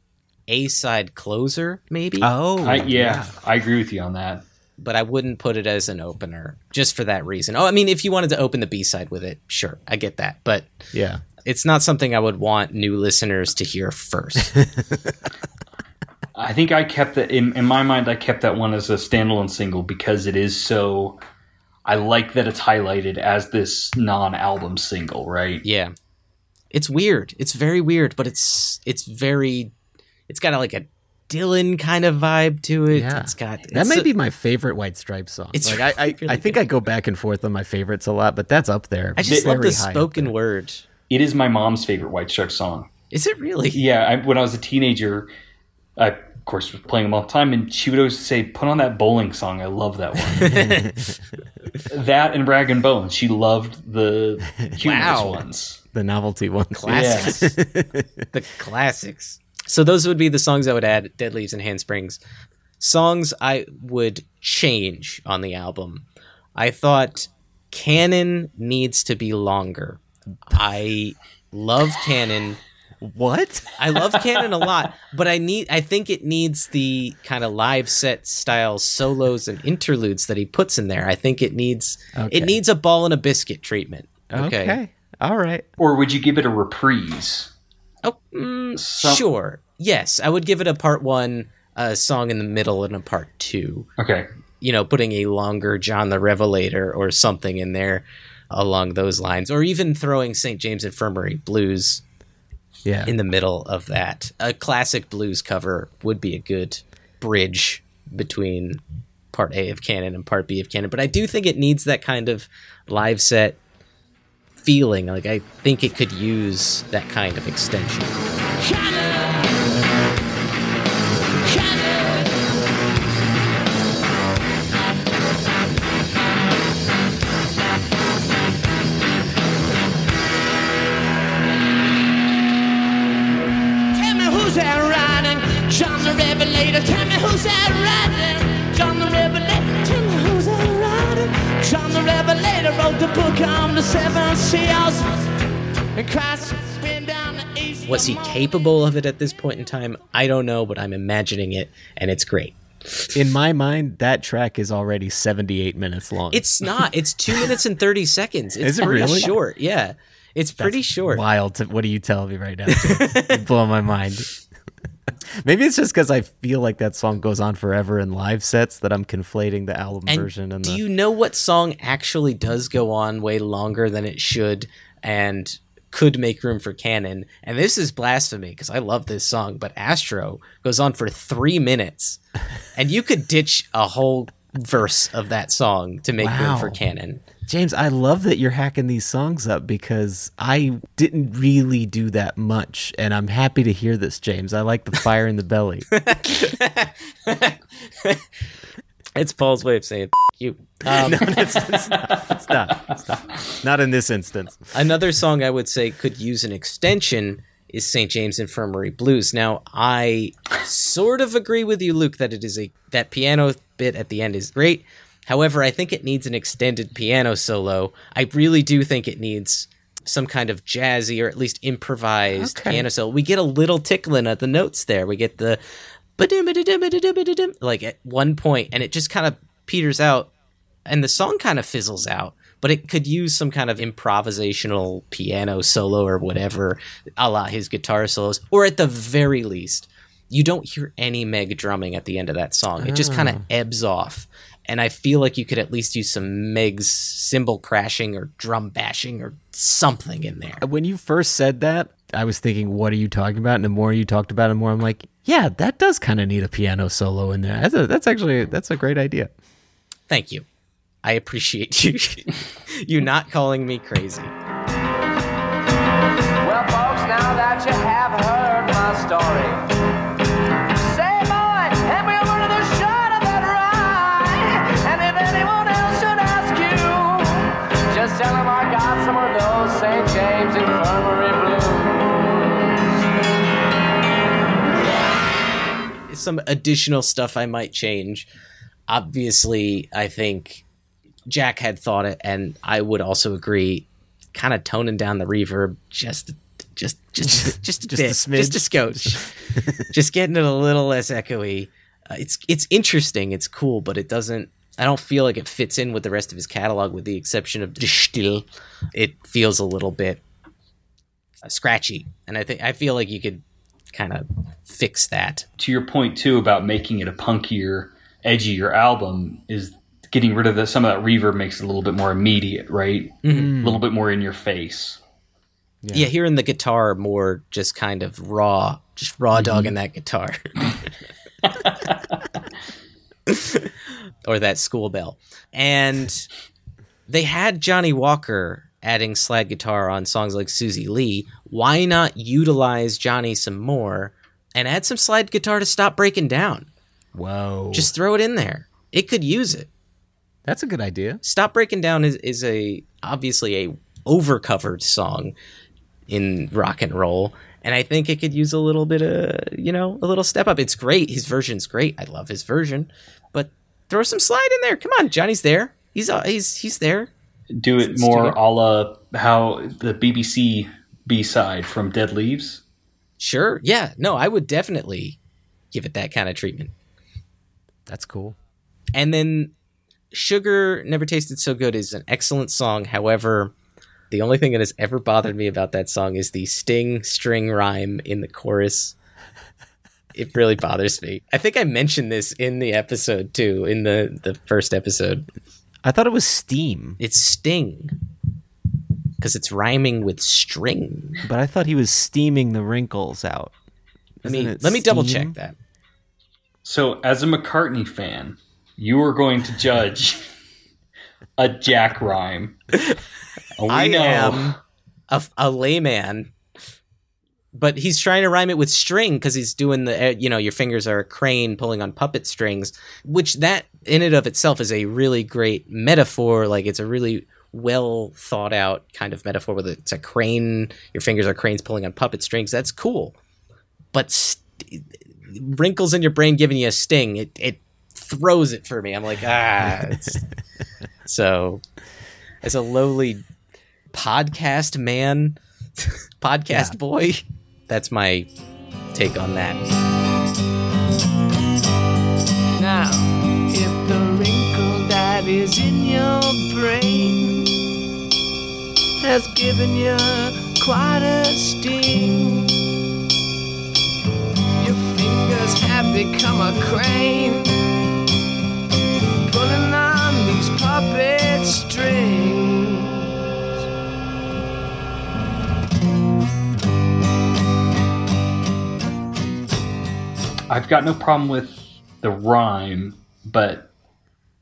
A side closer, maybe. Oh, I, yeah, I agree with you on that. but I wouldn't put it as an opener just for that reason. Oh, I mean, if you wanted to open the B side with it, sure, I get that, but yeah. It's not something I would want new listeners to hear first. I think I kept that in, in my mind. I kept that one as a standalone single because it is so. I like that it's highlighted as this non-album single, right? yeah, it's weird. It's very weird, but it's it's very. It's got like a Dylan kind of vibe to it. Yeah. It's got That it's may a- be my favorite White Stripes song. It's like I, I, really I think I go back and forth on my favorites a lot, but that's up there. I just love the spoken word. It is my mom's favorite White Stripes song. Is it really? Yeah, I, when I was a teenager, I of course was playing them all the time, and she would always say, "Put on that bowling song." I love that one. that and Rag and Bone. She loved the humorous Wow. ones. The novelty ones, Classics. the classics. So those would be the songs I would add, Dead Leaves and Handsprings. Songs I would change on the album. I thought Cannon needs to be longer. I love Cannon. What? I love Cannon a lot, but I need I think it needs the kind of live set style solos and interludes that he puts in there. I think it needs Okay. it needs a ball and a biscuit treatment. Okay. Okay. All right. Or would you give it a reprise? Oh, mm, Some- sure. Yes, I would give it a part one, a song in the middle, and a part two. Okay. You know, putting a longer John the Revelator or something in there along those lines, or even throwing St. James Infirmary blues Yeah. in the middle of that. A classic blues cover would be a good bridge between part A of Cannon and part B of Cannon. But I do think it needs that kind of live set feeling. Like, I think it could use that kind of extension. Tell Was he capable of it at this point in time? I don't know, but I'm imagining it, and it's great. In my mind, that track is already 78 minutes long. It's not. It's two minutes and thirty seconds. It's Is it pretty really? short. Yeah, it's pretty short. wild. To, what are you telling me right now? you blow my mind. Maybe it's just because I feel like that song goes on forever in live sets that I'm conflating the album And version and do the. you know what song actually does go on way longer than it should and could make room for cannon? And this is blasphemy because I love this song, but Astro goes on for three minutes, and you could ditch a whole verse of that song to make room for cannon. James, I love that you're hacking these songs up because I didn't really do that much, and I'm happy to hear this, James. I like the fire in the belly. It's Paul's way of saying "F- you. Um, no, it's, it's not. It's not. It's not. Not in this instance. Another song I would say could use an extension is St. James Infirmary Blues. Now, I sort of agree with you, Luke, that it is a that piano bit at the end is great. However, I think it needs an extended piano solo. I really do think it needs some kind of jazzy or at least improvised Okay. piano solo. We get a little tickling at the notes there. We get the like at one point, and it just kind of peters out and the song kind of fizzles out but it could use some kind of improvisational piano solo or whatever a la his guitar solos or at the very least you don't hear any meg drumming at the end of that song it just kind of ah. ebbs off and i feel like you could at least use some meg's cymbal crashing or drum bashing or something in there When you first said that, I was thinking, what are you talking about? And the more you talked about it, the more I'm like, yeah, that does kind of need a piano solo in there. That's a, that's actually that's a great idea. Thank you. I appreciate you you not calling me crazy. Well, folks, now that you have heard my story, Some additional stuff I might change. Obviously, I think Jack had thought it, and I would also agree. Kind of toning down the reverb just, just, just, just a Just a bit, smidge? just a scotch, just getting it a little less echoey. Uh, it's it's interesting, it's cool, but it doesn't. I don't feel like it fits in with the rest of his catalog, with the exception of De Stijl. It feels a little bit uh, scratchy, and I think I feel like you could kind of fix that. to your point too about making it a punkier, edgier album is getting rid of the, some of that reverb makes it a little bit more immediate, right? Mm-hmm. A little bit more in your face. Yeah. hearing the guitar more just kind of raw, just raw mm-hmm. dogging that guitar. or that school bell. And they had Johnny Walker adding slide guitar on songs like Suzy Lee. Why not utilize Johnny some more and add some slide guitar to stop breaking down? Whoa, Just throw it in there. It could use it. that's a good idea. Stop Breaking Down is, is a obviously a overcovered song in rock and roll. And I think it could use a little bit of, you know, a little step up. It's great. His version's great. I love his version. But throw some slide in there. Come on, Johnny's there. He's uh, he's he's there. Do it more a la how the BBC B side from Dead Leaves. Sure. Yeah. No, I would definitely give it that kind of treatment. That's cool. And then Sugar Never Tasted So Good is an excellent song. However, the only thing that has ever bothered me about that song is the sting string rhyme in the chorus. It really bothers me. I think I mentioned this in the episode too, in the, the first episode. I thought it was Steam, It's sting because it's rhyming with string. but I thought he was steaming the wrinkles out. Let me Isn't it let me double check that. So, as a McCartney fan, you are going to judge a Jack rhyme. And oh, we I know am a, a layman, but he's trying to rhyme it with string because he's doing the, uh, you know, your fingers are a crane pulling on puppet strings, which that in and of itself is a really great metaphor. Like it's a really well thought out kind of metaphor with. It's a crane, your fingers are cranes pulling on puppet strings. That's cool. But st- wrinkles in your brain giving you a sting, it, it throws it for me. I'm like, ah. It's, so as a lowly podcast man, podcast boy. That's my take on that. Now, if the wrinkle that is in your brain has given you quite a sting, your fingers have become a crane, pulling on these puppet strings. I've got no problem with the rhyme, but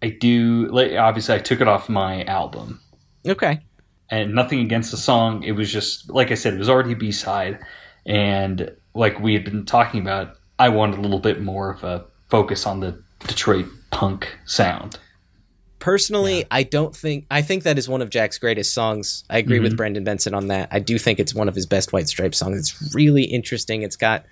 I do. like, Obviously, I took it off my album, Okay. and nothing against the song. It was just like I said, it was already B side, and like we had been talking about, I wanted a little bit more of a focus on the Detroit punk sound. Personally, I don't think I think that is one of Jack's greatest songs. I agree with mm-hmm. Brendan Benson on that. I do think it's one of his best White Stripes songs. It's really interesting. It's got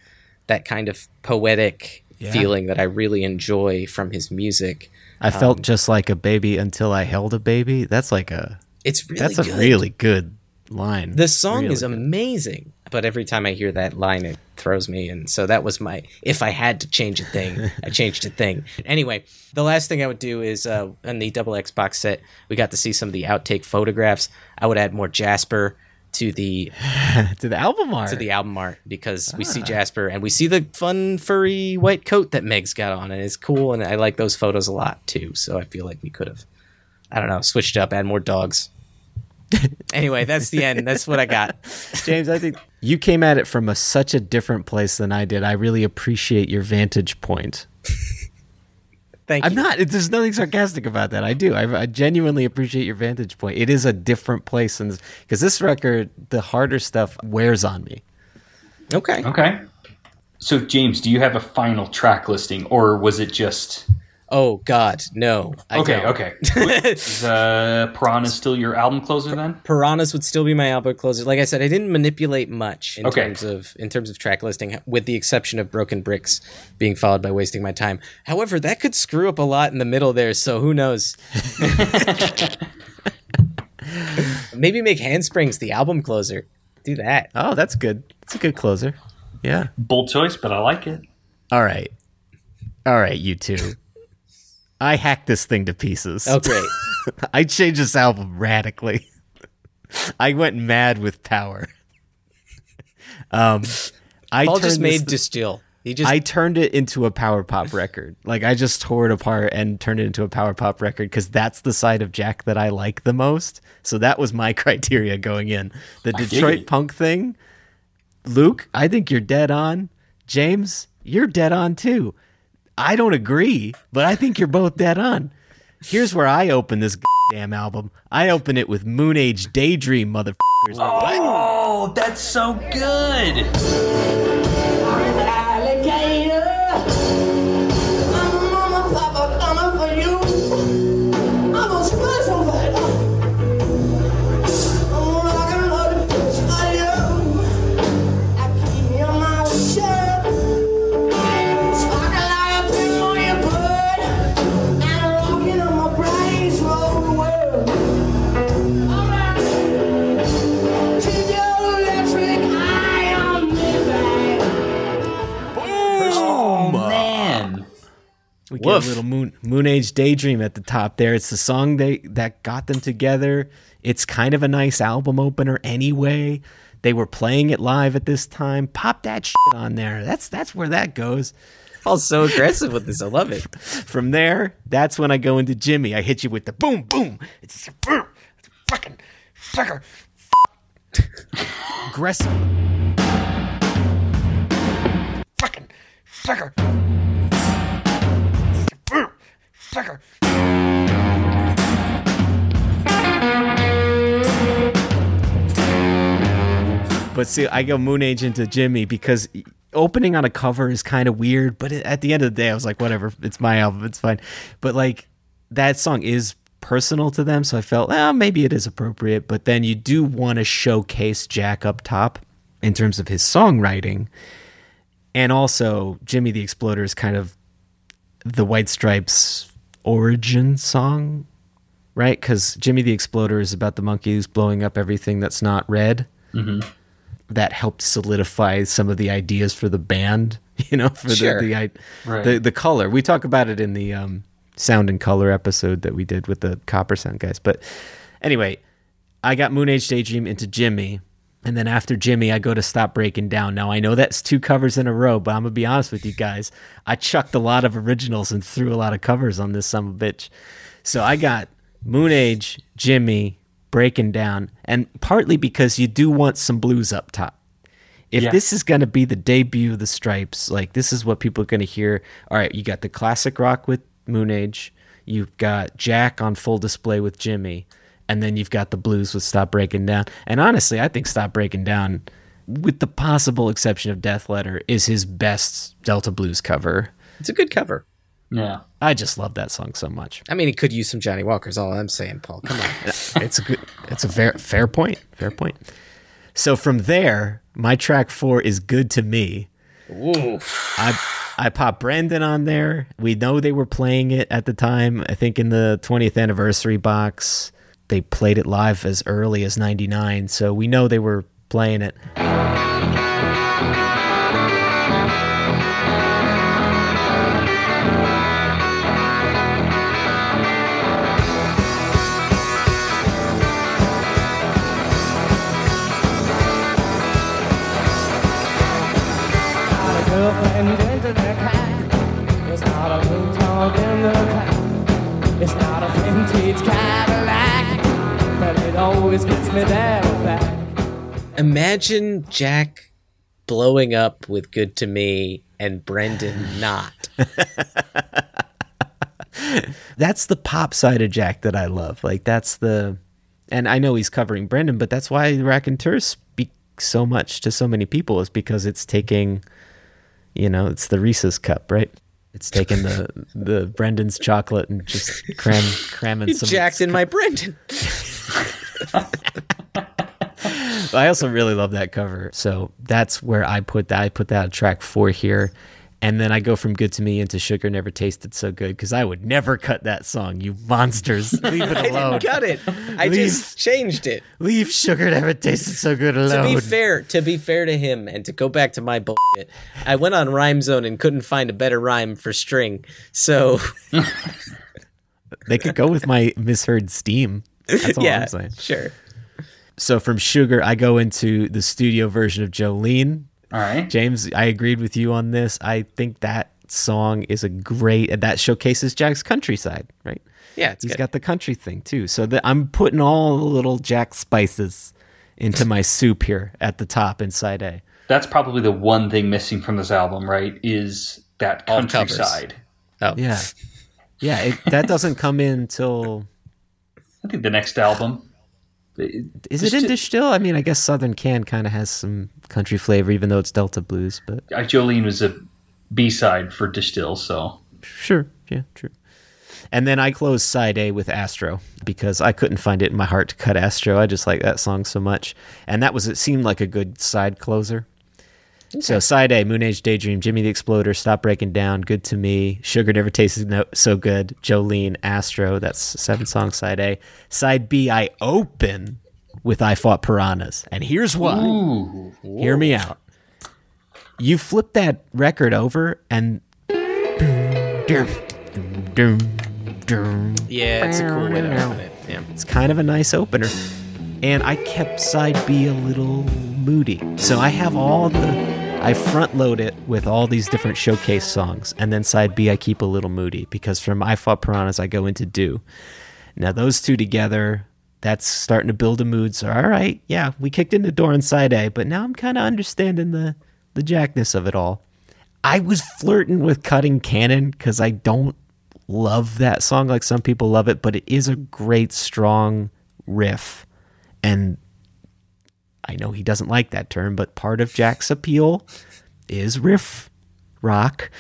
that kind of poetic feeling that I really enjoy from his music. I felt just like a baby until I held a baby. That's like a It's really that's a good. really good line. The song Really is good. amazing, but every time I hear that line, it throws me. And so that was my. If I had to change a thing, I changed a thing. Anyway, the last thing I would do is uh, in the double X box set, we got to see some of the outtake photographs. I would add more Jasper to the to the album art. to the album art because we see ah. Jasper and we see the fun furry white coat that Meg's got on, and it's cool. And I like those photos a lot too. So I feel like we could have, I don't know, switched up, add more dogs. anyway, that's the end. That's what I got. James, I think You came at it from a such a different place than I did. I really appreciate your vantage point. Thank I'm you. not. it- There's nothing sarcastic about that. I do. I, I genuinely appreciate your vantage point. It is a different place, and because this record, the harder stuff wears on me. Okay. Okay. So, James, do you have a final track listing, or was it just Oh God, no. I okay? don't. Okay. Is uh, Piranha still your album closer then? Piranhas would still be my album closer. Like I said, I didn't manipulate much in Okay. terms of in terms of track listing, with the exception of Broken Bricks being followed by Wasting My Time. However, that could screw up a lot in the middle there, so who knows? Maybe make Handsprings the album closer. Do that. Oh, that's good. That's a good closer. Yeah. Bold choice, but I like it. All right. All right, you two. I hacked this thing to pieces. Oh, great. I changed this album radically. I went mad with power. Um, I Paul just turned this made Distill. He just I turned it into a power pop record. Like I just tore it apart and turned it into a power pop record because that's the side of Jack that I like the most. So that was my criteria going in. The Detroit punk thing. Luke, I think you're dead on. James, you're dead on too. I don't agree, but I think you're both dead on. Here's where I open this damn album. I open it with Moon Age Daydream, motherfuckers. Oh, that's so good. We get a little moon moon age daydream at the top there. It's the song they that got them together. It's kind of a nice album opener anyway. They were playing it live at this time. Pop that shit on there. That's that's where that goes. Paul's so aggressive with this. I love it. From there, that's when I go into Jimmy. I hit you with the boom boom. It's just a boom. It's fucking sucker. Aggressive. Fucking sucker. But see, I go Moon Age into Jimmy because opening on a cover is kind of weird. But at the end of the day, I was like, whatever, it's my album, it's fine. But like that song is personal to them, so I felt, oh, maybe it is appropriate. But then you do want to showcase Jack up top in terms of his songwriting, and also Jimmy the Exploder is kind of the White Stripes origin song, right? Because Jimmy the Exploder is about the monkeys blowing up everything that's not red that helped solidify some of the ideas for the band. You know, for Sure. the the, Right. the the color. We talk about it in the um, sound and color episode that we did with the Copper Sound guys. But anyway, I got Moon Age Daydream into Jimmy. And then after Jimmy, I go to Stop Breaking Down. Now, I know that's two covers in a row, but I'm going to be honest with you guys. I chucked a lot of originals and threw a lot of covers on this son of a bitch. So I got Moon Age, Jimmy, Breaking Down, and partly because you do want some blues up top. If Yeah. this is going to be the debut of the Stripes, like this is what people are going to hear. All right, you got the classic rock with Moon Age, you've got Jack on full display with Jimmy, and then you've got the blues with Stop Breaking Down. And honestly, I think Stop Breaking Down, with the possible exception of Death Letter, is his best Delta Blues cover. It's a good cover. Yeah. I just love that song so much. I mean, he could use some Johnny Walker's. All I'm saying, Paul. Come on. it's a good it's a fair fair point fair point so from there my track four is good to me Ooh. i i pop brendan on there we know they were playing it at the time i think in the 20th anniversary box they played it live as early as 99 so we know they were playing it Imagine Jack blowing up with Good to Me and Brendan not. That's the pop side of Jack that I love. Like that's the, and I know he's covering Brendan, but that's why Raconteur speak so much to so many people is because it's taking, you know, it's the Reese's cup, right? It's taking the the Brendan's chocolate and just cram cramming You some. jacked in my Brendan. I also really love that cover, so that's where I put that. I put that at track four here, and then I go from "Good to Me" into "Sugar Never Tasted So Good" because I would never cut that song. You monsters, leave it alone. I didn't cut it. I Leave. just changed it. Leave "Sugar Never Tasted So Good" alone. To be fair, to be fair to him, and to go back to my bullshit, I went on Rhyme Zone and couldn't find a better rhyme for string. So they could go with my misheard steam. That's all yeah, I'm saying. sure. So from Sugar, I go into the studio version of Jolene. All right. James, I agreed with you on this. I think that song is a great that showcases Jack's countryside, right? Yeah, it's He's good. got the country thing too. So that I'm putting all the little Jack spices into my soup here at the top in side A. That's probably the one thing missing from this album, right? Is that All covers. countryside. Oh, Yeah. Yeah, it, that doesn't come in till I think the next album. Is it in De Stijl? I mean, I guess Southern Can kind of has some country flavor, even though it's Delta blues. But Jolene was a B side for De Stijl, so Sure. Yeah, true. And then I closed side A with Astro because I couldn't find it in my heart to cut Astro. I just like that song so much. And that was, it seemed like a good side closer. So side A, Moon Age Daydream, Jimmy the Exploder, Stop Breaking Down, Good to Me, Sugar Never Tasted no- So Good, Jolene, Astro. That's seven songs side A. Side B, I open with I Fought Piranhas. And here's why. Hear me out. You flip that record over and Yeah, it's a cool way to open it. Yeah. It's kind of a nice opener. And I kept side B a little moody. So I have all the I front load it with all these different showcase songs, and then side B I keep a little moody because from I Fought Piranhas I go into Do. Now those two together, that's starting to build a mood. So all right, yeah, we kicked in the door on side A, but now I'm kind of understanding the the jackness of it all. I was flirting with cutting Cannon because I don't love that song like some people love it, but it is a great strong riff. And I know he doesn't like that term, but part of Jack's appeal is riff rock.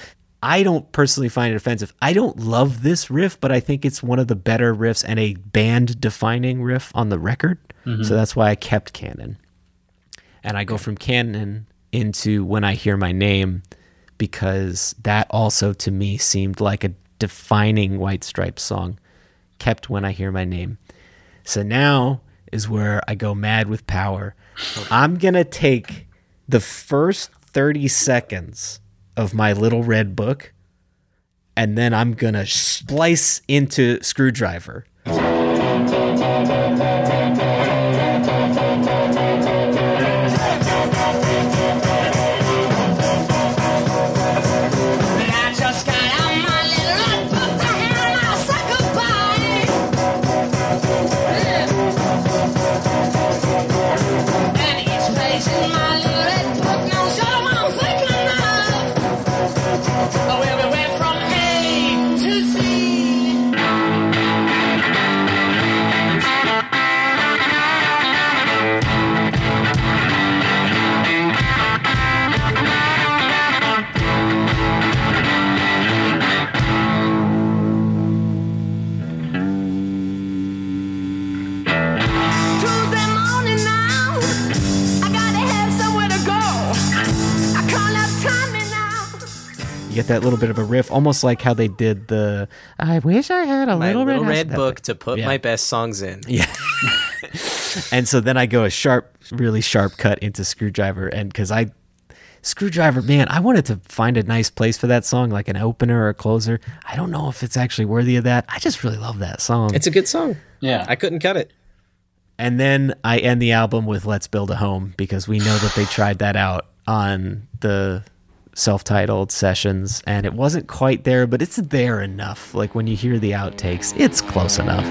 I don't personally find it offensive. I don't love this riff, but I think it's one of the better riffs and a band defining riff on the record. So mm-hmm. that's why I kept Cannon. And I go from Cannon into When I Hear My Name because that also to me seemed like a defining White Stripes song. Kept When I Hear My Name. So now is where I go mad with power. I'm going to take the first 30 seconds of my little red book and then I'm going to splice into Screwdriver. Get that little bit of a riff, almost like how they did the I wish I had a My little, little red, red, book to put Yeah. my best songs in. Yeah. and so then I go a sharp, really sharp cut into Screwdriver. And because I, Screwdriver, man, I wanted to find a nice place for that song, like an opener or a closer. I don't know if it's actually worthy of that. I just really love that song. It's a good song. yeah. I couldn't cut it. and then I end the album with Let's Build a Home because we know that they tried that out on the self-titled sessions and it wasn't quite there but it's there enough. Like when you hear the outtakes it's close enough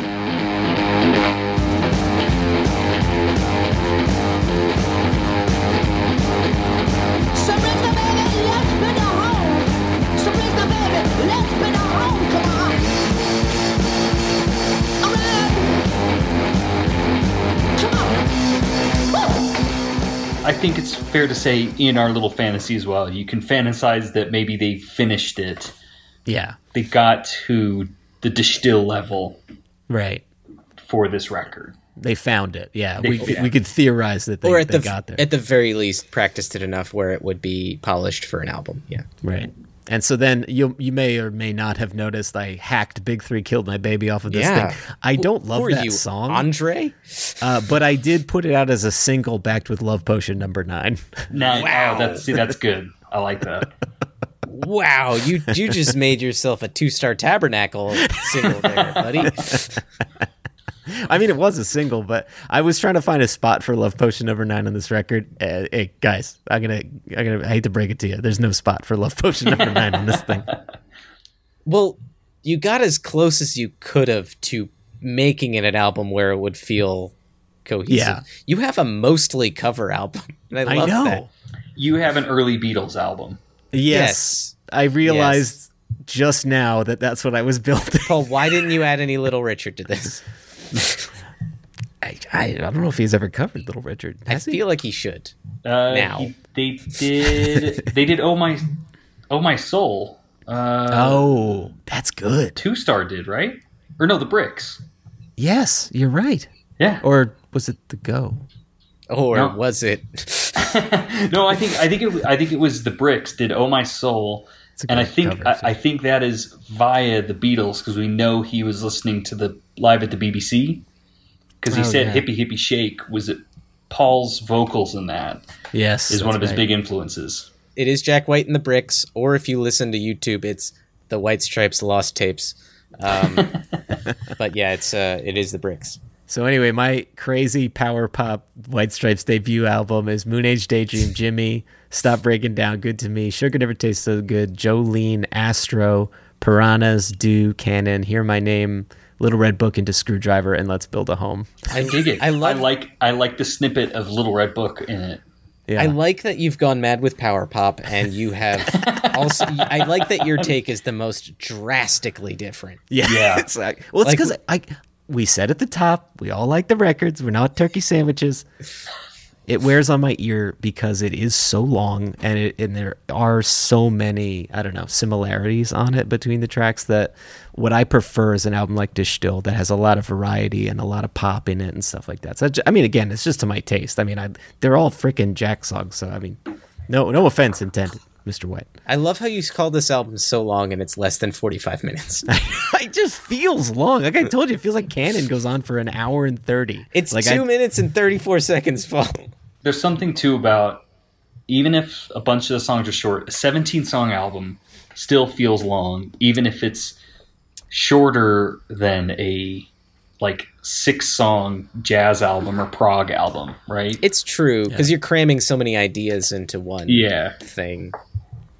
think it's fair to say in our little fantasy as well, you can fantasize that maybe they finished it. Yeah. They got to the De Stijl level Right. for this record. They found it. Yeah. They- we, yeah. we could theorize that they, or at they the got there. at the very least practiced it enough where it would be polished for an album. Yeah. Right. And so then you you may or may not have noticed I hacked Big Three Killed My Baby off of this Yeah. thing. I don't love Who are that you, song, Andre? uh, but I did put it out as a single backed with Love Potion number nine. Now, Wow. oh, that's see, that's good. I like that. Wow, you you just made yourself a two star tabernacle single there, buddy. I mean, it was a single, but I was trying to find a spot for Love Potion number nine on this record. Uh, hey, guys, I'm gonna, I'm gonna, I hate to break it to you. There's no spot for Love Potion number nine on this thing. Well, you got as close as you could have to making it an album where it would feel cohesive. Yeah. You have a mostly cover album. And I I love know. that. You have an early Beatles album. Yes, I realized just now that that's what I was building. Paul, why didn't you add any Little Richard to this? I, I, I don't know if he's ever covered Little Richard. I Has he? feel like he should. Uh, Now. he- they did. they did. Oh my, oh my soul. Uh, Oh, that's good. Two Star did right, or no, the Bricks. Yes, you're right. Yeah. Or was it the Go? Or No. was it? No, I think I think it I think it was the Bricks did "Oh My Soul," and I think cover, I. I think that is via the Beatles because we know he was listening to the live at the BBC because he Oh, said yeah. "Hippie Hippie Shake" was it Paul's vocals in that Yes, is one of his right. big influences. It is Jack White and the Bricks, or if you listen to YouTube, it's the White Stripes Lost Tapes. Um, but yeah, it's uh, it is the Bricks. So anyway, my crazy power pop White Stripes debut album is Moon Age Daydream, Jimmy, Stop Breaking Down, Good to Me, Sugar Never Tastes So Good, Jolene, Astro, Piranhas, Do, Cannon, Hear My Name, Little Red Book into Screwdriver, and Let's Build a Home. I dig it. I love- I like I like the snippet of Little Red Book in it. Yeah. I like that you've gone mad with power pop, and you have also. I like that your take is the most drastically different. Yeah. Yeah. it's like, well, it's Like- because I, we said at the top, we all like the records. We're not turkey sandwiches. It wears on my ear because it is so long and it, and there are so many, I don't know, similarities on it between the tracks that what I prefer is an album like De Stijl that has a lot of variety and a lot of pop in it and stuff like that. So, I I mean, again, it's just to my taste. I mean, I, they're all freaking Jack songs. So, I mean, no, no offense intended, Mr. White. I love how you call this album so long, and it's less than forty-five minutes. it just feels long. Like I told you, it feels like Cannon goes on for an hour and thirty. It's like two I, minutes and thirty-four seconds. Paul. There's something too about even if a bunch of the songs are short, a 17 song album still feels long, even if it's shorter than a like six song jazz album or prog album, right? It's true because you're cramming so many ideas into one Yeah. thing,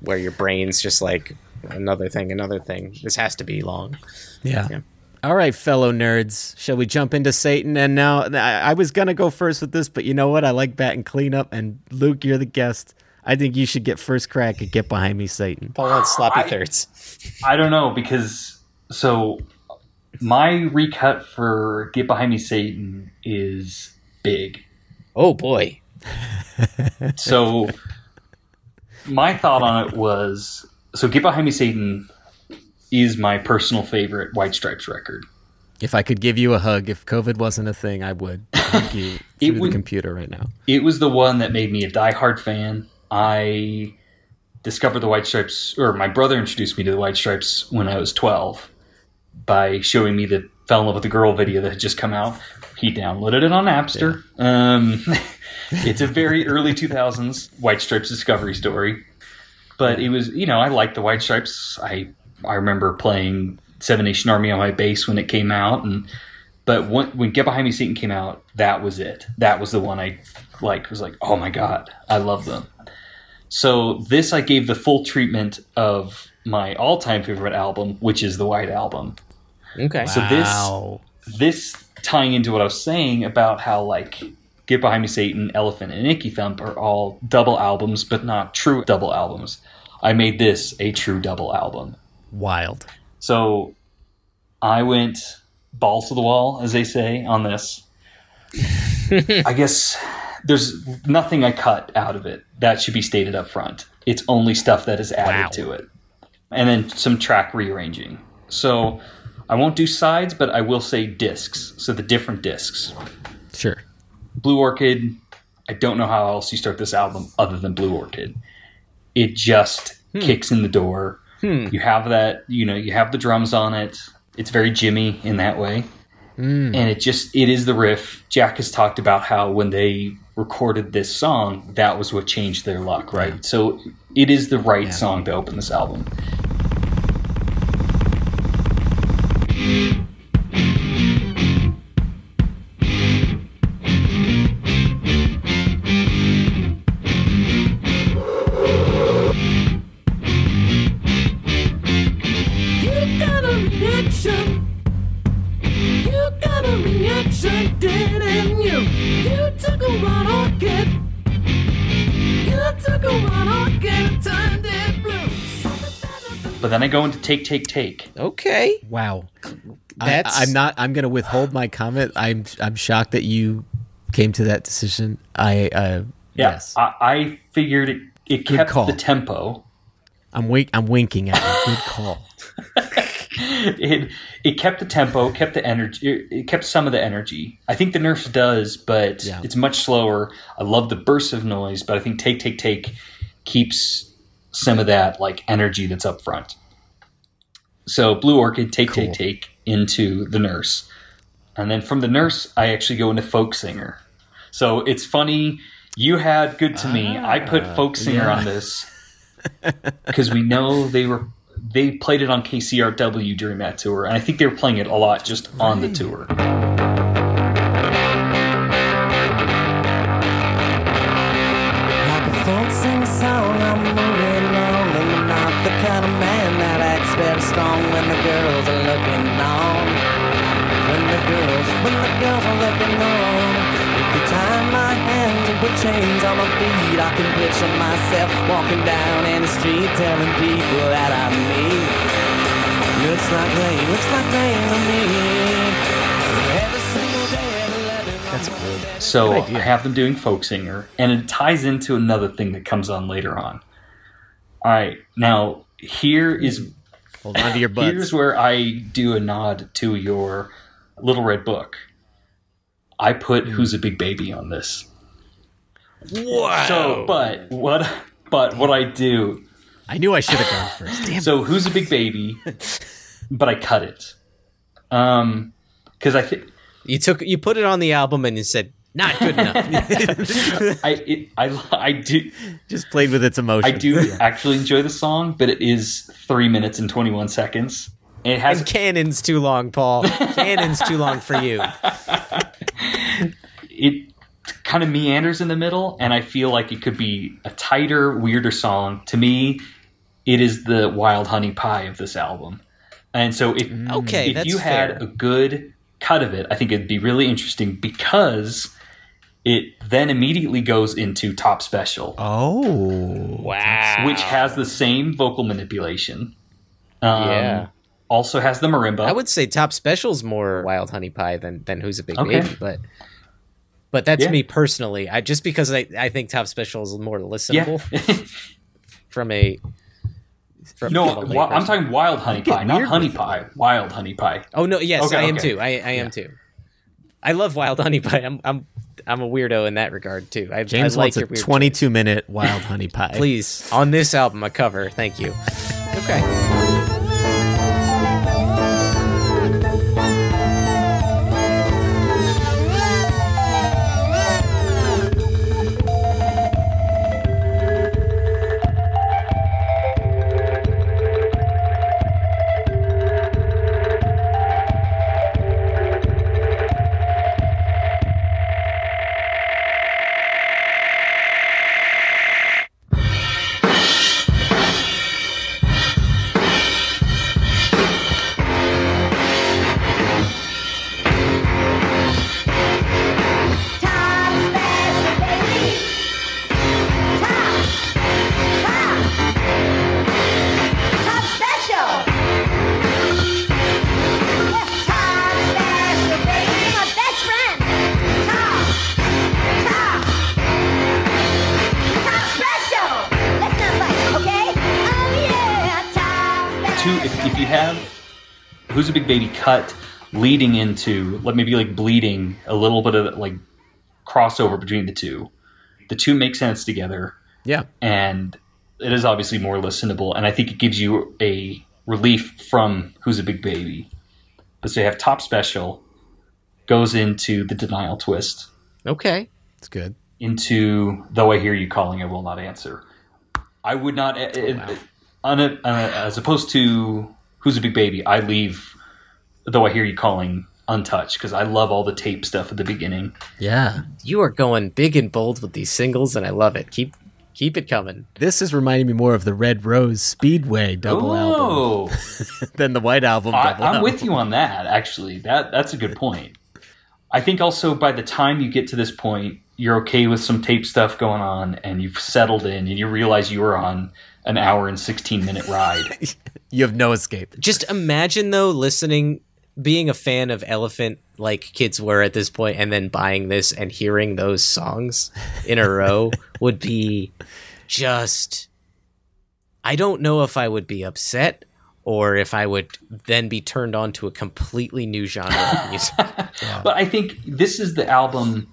where your brain's just like another thing, another thing. This has to be long. Yeah. Yeah. All right, fellow nerds, shall we jump into Satan? And now I, I was gonna go first with this, but you know what? I like batting cleanup, and Luke, you're the guest. I think you should get first crack and Get Behind Me, Satan. Paul wants sloppy thirds. I don't know because so my recut for Get Behind Me Satan is big. Oh boy. So my thought on it was so Get Behind Me Satan is my personal favorite White Stripes record. If I could give you a hug, if COVID wasn't a thing, I would hug you through the computer right now. It was the one that made me a diehard fan. I discovered the White Stripes, or my brother introduced me to the White Stripes when I was 12 by showing me the Fell in Love with the Girl video that had just come out. He downloaded it on Napster. Um, it's a very early 2000s White Stripes discovery story. But it was, you know, I liked the White Stripes. I I remember playing Seven Nation Army on my bass when it came out, and but when, when Get Behind Me Satan came out, that was it. That was the one I like. Was like, oh my god, I love them. So this I gave the full treatment of my all-time favorite album, which is the White Album. Okay. So Wow. this this tying into what I was saying about how like Get Behind Me Satan, Elephant, and Icky Thump are all double albums, but not true double albums. I made this a true double album. Wild. So I went balls to the wall, as they say, on this. I guess there's nothing I cut out of it. That should be stated up front. It's only stuff that is added to it. And then some track rearranging. So I won't do sides, but I will say discs. So the different discs. Sure. Blue Orchid, I don't know how else you start this album other than Blue Orchid. It just hmm. kicks in the door. Hmm. You have that, you know, you have the drums on it. It's very Jimmy in that way. Hmm. And it just, it is the riff. Jack has talked about how when they recorded this song, that was what changed their luck, right? So it is the right song to open this album. Blue. But then I go into Take, Take, Take. Okay. Wow. I, That's- I'm not. I'm going to withhold my comment. I'm. I'm shocked that you came to that decision. I. Uh, Yeah, Yes. I, I figured it, it Good kept call. the tempo. I'm wink. I'm winking at you. Good call. it it kept the tempo, kept the energy, it, it kept some of the energy. I think the nurse does, but Yeah. it's much slower. I love the bursts of noise, but I think take take take keeps some of that like energy that's up front. So Blue Orchid, take take take into the nurse, and then from the nurse I actually go into folk singer. So it's funny. You had good to me. Ah. I put folk singer yeah. on this because we know they were they played it on KCRW during that tour, and I think they were playing it a lot just on the tour. I can picture myself walking down in the street telling people that I meet. Looks like rain, looks like rain to me. Every single day, every eleven. That's good. So Good I have them doing folk singer, and it ties into another thing that comes on later on. All right, now here is Hold on to your butts. here's where I do a nod to your Little Red Book. I put hmm. "Who's a Big Baby" on this. Wow. So, but what? But what I do I knew I should have gone first. Damn. So who's a big baby? but I cut it. Um, because I think you took you put it on the album and you said not good enough. I it, I I do Just played with its emotion. I do actually enjoy the song, but it is three minutes and twenty one seconds. And it has and Cannon's too long, Paul. cannons too long for you. it kind of meanders in the middle, and I feel like it could be a tighter, weirder song. To me, it is the Wild Honey Pie of this album. And so if Okay, if you had fair. a good cut of it, I think it'd be really interesting because it then immediately goes into Top Special, Oh. Wow. which has the same vocal manipulation. Um, Yeah. Also has the marimba. I would say Top Special's more Wild Honey Pie than than Who's a Big Okay. Baby, but but that's Yeah. me personally. I just because I, I think Top Special is more yeah. listenable from a from, no, from a wi- I'm talking Wild Honey Pie, not Honey with Pie. Wild Honey Pie. Oh no, yes, Okay, I am okay. too. I I am too. I love Wild Honey Pie. I'm I'm I'm a weirdo in that regard too. I, James I like wants a your weird 22 minute wild honey pie. Please on this album a cover. Thank you. Okay. Big baby cut leading into let maybe like bleeding a little bit of like crossover between the two, the two make sense together Yeah. and it is obviously more listenable and i think it gives you a relief from who's a big baby but so you have top special goes into the denial twist Okay. It's good. into though i hear you calling i will not answer i would not it, it- on a, uh, as opposed to who's a big baby i leave though i hear you calling untouched because i love all the tape stuff at the beginning Yeah. You are going big and bold with these singles, and I love it. Keep keep it coming. This is reminding me more of the Red Rose Speedway double album oh than the White Album I, double I'm album. with you on that. Actually, that that's a good point. I think also by the time you get to this point, you're okay with some tape stuff going on, and you've settled in, and you realize you were on an hour and sixteen minute ride. You have no escape. Just imagine though, listening, being a fan of Elephant like kids were at this point, and then buying this and hearing those songs in a row would be just. I don't know if I would be upset or if I would then be turned on to a completely new genre of music. But I think this is the album.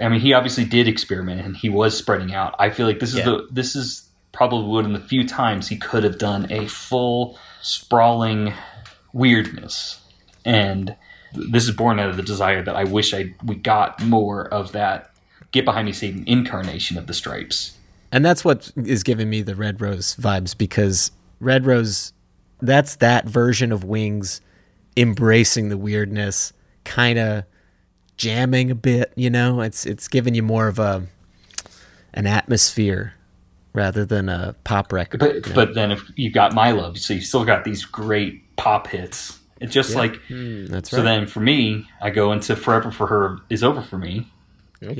I mean, he obviously did experiment, and he was spreading out. I feel like this is Yeah. the this is probably one of the few times he could have done a full sprawling weirdness, and this is born out of the desire that I wish I we got more of that. Get behind me, Satan! Incarnation of the Stripes. And that's what is giving me the Red Rose vibes because Red Rose, that's that version of Wings embracing the weirdness, kind of jamming a bit. You know, it's it's giving you more of a an atmosphere rather than a pop record. But you know? but then if you've got My Love, so you still got these great pop hits. It's just Yeah. like hmm, that's so. right. Then for me, I go into Forever for Her is over for me.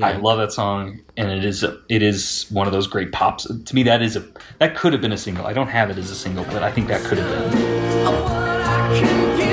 I love that song, and it is a, it is one of those great pops. To me, that is a that could have been a single. I don't have it as a single, but I think that could have been.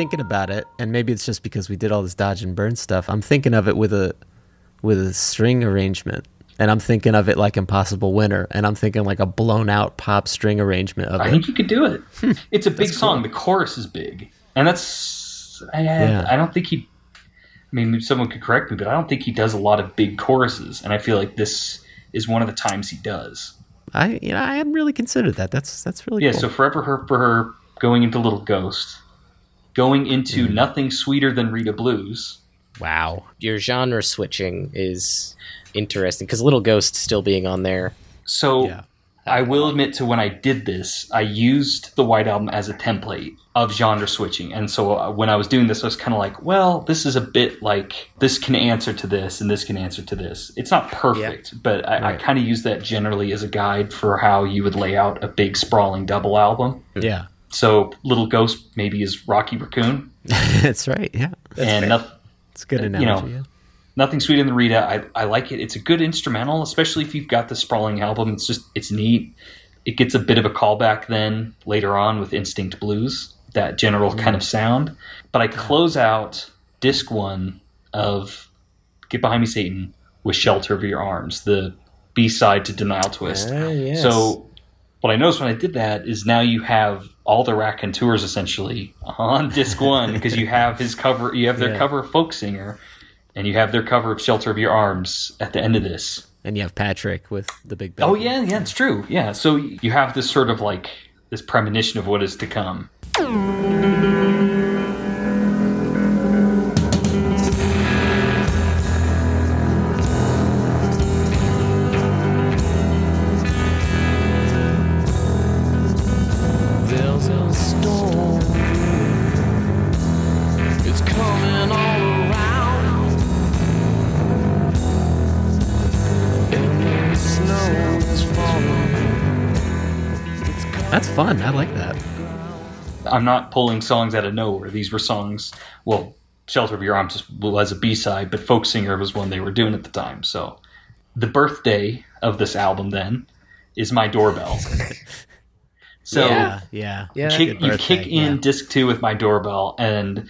Thinking about it, and maybe it's just because we did all this dodge and burn stuff. I'm thinking of it with a with a string arrangement, and I'm thinking of it like Impossible Winter, and I'm thinking like a blown out pop string arrangement of I it. think you could do it. It's a big song. The chorus is big, and that's I, Yeah. I don't think he. I mean, someone could correct me, but I don't think he does a lot of big choruses, and I feel like this is one of the times he does. I you know I hadn't really considered that. That's that's really Yeah, cool. so forever her for her going into Little Ghost, going into Mm. nothing sweeter than Rita Blues. wow. Your genre switching is interesting because Little Ghost still being on there. So Yeah. I will admit to when I did this, I used the White Album as a template of genre switching, and so uh, when I was doing this, I was kind of like, well, this is a bit like this can answer to this, and this can answer to this. It's not perfect, but I, I kind of use that generally as a guide for how you would lay out a big sprawling double album. Yeah, So Little Ghost maybe is Rocky Raccoon, that's right. Yeah, and nothing. it's a good you know, yeah. Nothing sweeter than Rita. I, I like it. It's a good instrumental, especially if you've got the sprawling album. It's just it's neat. It gets a bit of a callback then later on with Instinct Blues, that general kind of sound. But I close out disc one of Get Behind Me Satan with Shelter of Your Arms, the B side to Denial Twist. Ah, yes. So what I noticed when I did that is now you have all the raconteurs essentially on disc one because you have his cover, you have their Yeah. cover of Folk Singer, and you have their cover of Shelter of Your Arms at the end of this. And you have Patrick with the big. Oh yeah, yeah, it's true. Yeah, so you have this sort of like this premonition of what is to come. I'm not pulling songs out of nowhere. These were songs. Well, "Shelter of Your Arms" was a B-side, but "Folk Singer" was one they were doing at the time. So, the birthday of this album then is "My Doorbell." so yeah, yeah, Yeah. kick, you kick in yeah. disc two with "My Doorbell," and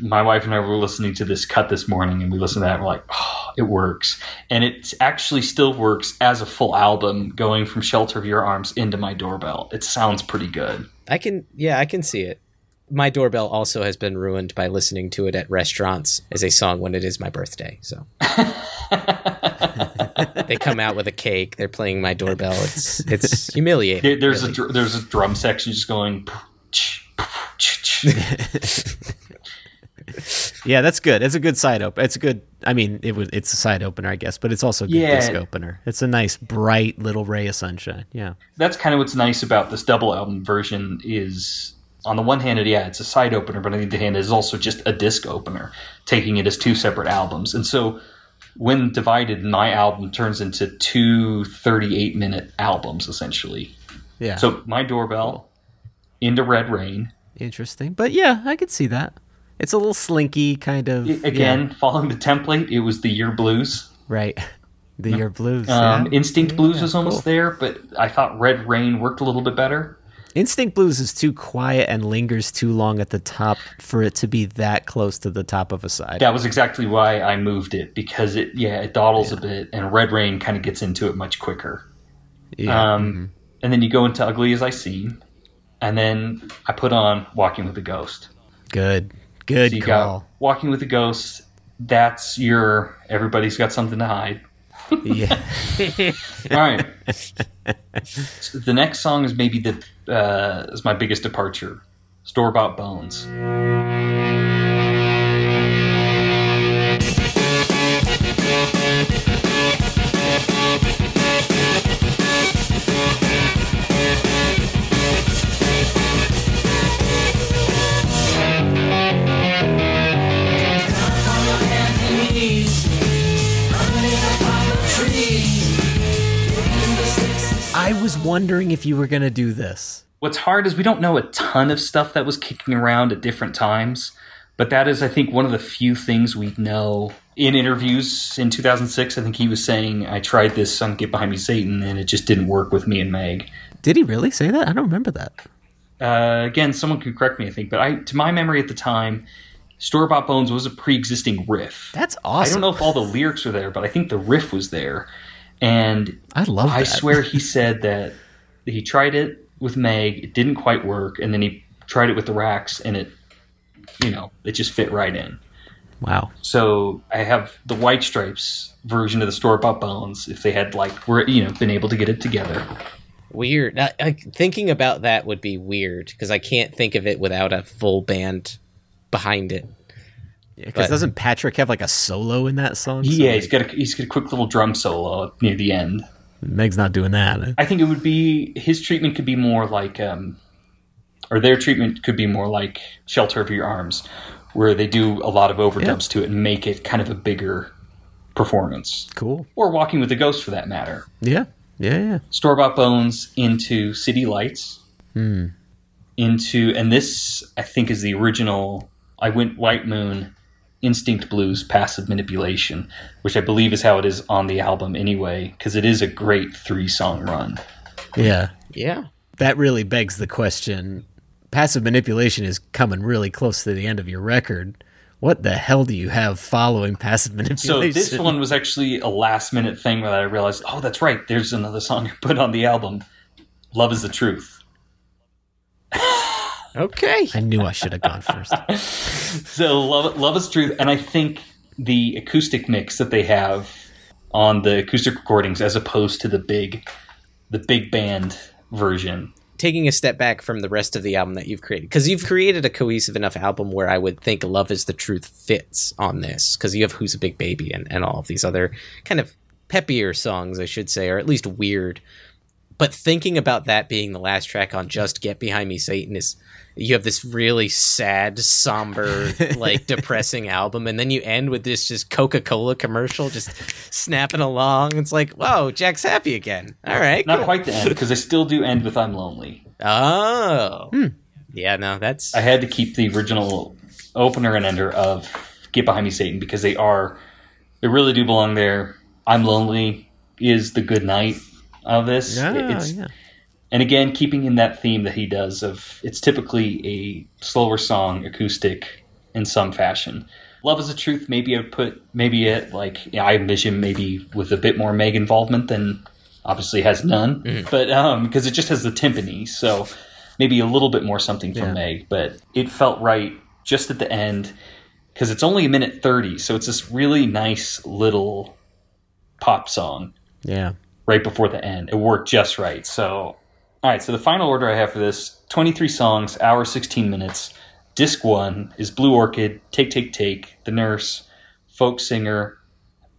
my wife and I were listening to this cut this morning, and we listened to that. and We're like, oh, it works, and it actually still works as a full album, going from "Shelter of Your Arms" into "My Doorbell." It sounds pretty good. I can, yeah, I can see it. My doorbell also has been ruined by listening to it at restaurants as a song when it is my birthday. So they come out with a cake. They're playing my doorbell. It's it's humiliating. There's really. a dr- there's a drum section just going. Yeah, that's good. It's a good side opener. It's a good. I mean, it was. It's a side opener, I guess, but it's also a good Yeah. disc opener. It's a nice, bright little ray of sunshine. Yeah. That's kind of what's nice about this double album version is on the one hand, it, yeah, it's a side opener, but on the other hand, it's also just a disc opener, taking it as two separate albums. And so when divided, my album turns into two 38 minute albums, essentially. Yeah. So my doorbell into Red Rain. interesting, but yeah, I could see that. It's a little slinky kind of. Again, yeah, following the template, it was the Yer Blues. right. The Yer Blues. Um, yeah. Instinct Blues was cool. almost there, but I thought Red Rain worked a little bit better. Instinct Blues is too quiet and lingers too long at the top for it to be that close to the top of a side. That was exactly why I moved it because it, yeah, it dawdles a bit, and Red Rain kind of gets into it much quicker. Yeah. Um, And then you go into Ugly as I Seem, and then I put on Walking with a Ghost. Good. Good So you call. got Walking with a Ghost. That's your everybody's got something to hide. yeah. All right. So the next song is maybe the uh, is my biggest departure. Store bought bones. Was wondering if you were going to do this. What's hard is we don't know a ton of stuff that was kicking around at different times, but that is, I think, one of the few things we know. In interviews in 2006, I think he was saying, I tried this on Get Behind Me Satan, and it just didn't work with me and Meg. Did he really say that? I don't remember that. Uh, again, someone could correct me, I think, but I, to my memory at the time, Store Bought Bones was a pre existing riff. That's awesome. I don't know if all the lyrics were there, but I think the riff was there. And I love I that. swear he said that he tried it with Meg, it didn't quite work, and then he tried it with the Racs, and it, you know, it just fit right in. Wow. So I have the White Stripes version of the Store Bought Bones. If they had like, were you know, been able to get it together. Weird. I, I, thinking about that would be weird because I can't think of it without a full band behind it. Because But- doesn't Patrick have like a solo in that song? So, yeah, like, he's got a, he's got a quick little drum solo near the end. Meg's not doing that. I think it would be his treatment could be more like, um, or their treatment could be more like "Shelter of Your Arms," where they do a lot of overdubs to it and make it kind of a bigger performance. Cool. Or "Walking with the Ghost" for that matter. Yeah. Yeah. Yeah. Store bought bones into City Lights. Hmm. Into and this I think is the original. I went White Moon, Instinct Blues, Passive Manipulation, which I believe is how it is on the album anyway, because it is a great three song run. Yeah. Yeah. That really begs the question. Passive manipulation is coming really close to the end of your record. What the hell do you have following passive manipulation? So this one was actually a last minute thing where I realized, oh, that's right. There's another song I put on the album. Love is the truth. Okay. I knew I should have gone first. So love, love is truth, and I think the acoustic mix that they have on the acoustic recordings, as opposed to the big, the big band version. Taking a step back from the rest of the album that you've created, because you've created a cohesive enough album where I would think Love is the Truth fits on this, because you have Who's a Big Baby and, and all of these other kind of peppier songs, I should say, or at least weird. But thinking about that being the last track on Just Get Behind Me, Satan is you have this really sad, somber, like depressing album, and then you end with this just Coca Cola commercial just snapping along. It's like, whoa, Jack's happy again. All right, Not cool. quite the end, because I still do end with "I'm Lonely." Oh. Hmm. Yeah, no, that's I had to keep the original opener and ender of Get Behind Me Satan because they are they really do belong there. I'm Lonely is the good night of this. Yeah, it's yeah. And again keeping in that theme that he does of it's typically a slower song acoustic in some fashion. Love is the truth. Maybe I put maybe it like I envision maybe with a bit more Meg involvement than obviously has none, but um because it just has the timpani, so maybe a little bit more something from Yeah. Meg. But it felt right just at the end because it's only a minute thirty, so it's this really nice little pop song Yeah. right before the end. It worked just right. So, all right. So the final order I have for this: twenty-three songs, hour sixteen minutes. Disc one is Blue Orchid, Take Take Take, The Nurse, Folk Singer,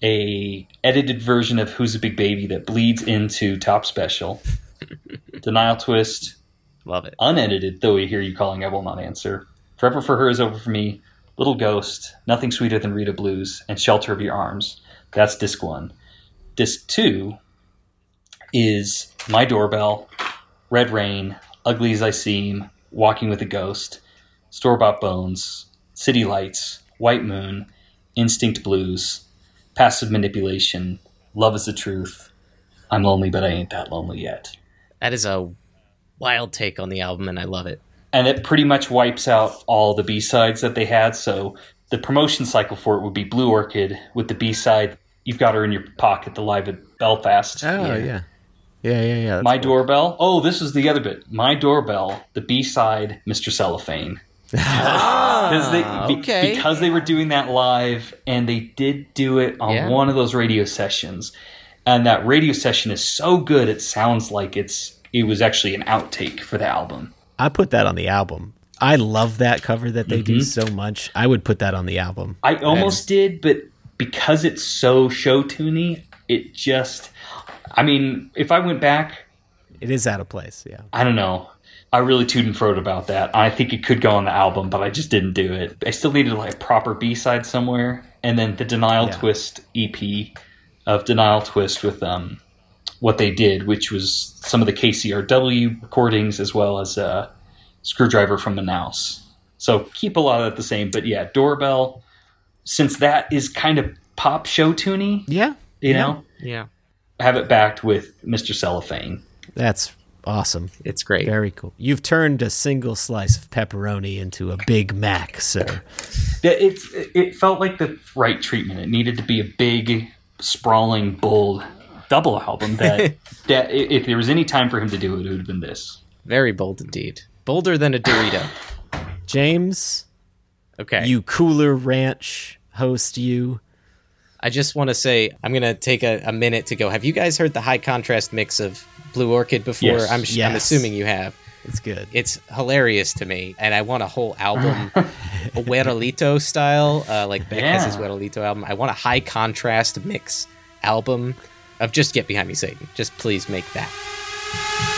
a edited version of Who's a Big Baby that bleeds into Top Special, Denial Twist, love it. unedited, though we hear you calling, I will not answer. Forever for Her is over for me. Little Ghost, Nothing Sweeter Than Rita Blues, and Shelter of Your Arms. That's disc one. Disc two is My Doorbell, Red Rain, Ugly as I Seem, Walking with a Ghost, Store Bought Bones, City Lights, White Moon, Instinct Blues, Passive Manipulation, Love is the Truth, I'm Lonely But I Ain't That Lonely Yet. That is a wild take on the album, and I love it. and it pretty much wipes out all the B sides that they had. So the promotion cycle for it would be Blue Orchid with the B side. You've got her in your pocket, the live at Belfast. Oh yeah. Yeah, yeah, yeah. yeah. My cool. doorbell. Oh, this is the other bit. My doorbell. The B side, Mr. Cellophane. Because they be- okay. because they were doing that live, and they did do it on Yeah. one of those radio sessions, and that radio session is so good it sounds like it's it was actually an outtake for the album. I put that on the album. I love that cover that they do Mm-hmm. so much. I would put that on the album. I almost did, but because it's so show tuney, it just. I mean, if I went back, It is out of place. Yeah. I don't know. I really tooted and froed about that. I think it could go on the album, but I just didn't do it. I still needed like a proper B side somewhere, and then the Denial Yeah. Twist EP of Denial Twist with um what they did, which was some of the KCRW recordings as well as uh, Screwdriver from Manaus. So keep a lot of it the same, but yeah, Doorbell. Since that is kind of pop show tuney, Yeah. you Yeah. know, Yeah, have it backed with Mr. Cellophane. That's awesome. it's great. Very cool. You've turned a single slice of pepperoni into a Big Mac, sir. Yeah, It's it felt like the right treatment. It needed to be a big, sprawling, bold double album. That that if there was any time for him to do it, it would have been this. Very bold indeed. Bolder than a Dorito. James, Okay. you cooler ranch host, you. I just want to say I'm gonna take a, a minute to go. Have you guys heard the high contrast mix of Blue Orchid before? Yes. I'm, sh- I'm assuming you have. It's good. It's hilarious to me, and I want a whole album, a Guerolito style, uh, like Beck has his Yeah. Guerolito album. I want a high contrast mix album of just Get Behind Me, Satan. Just please make that.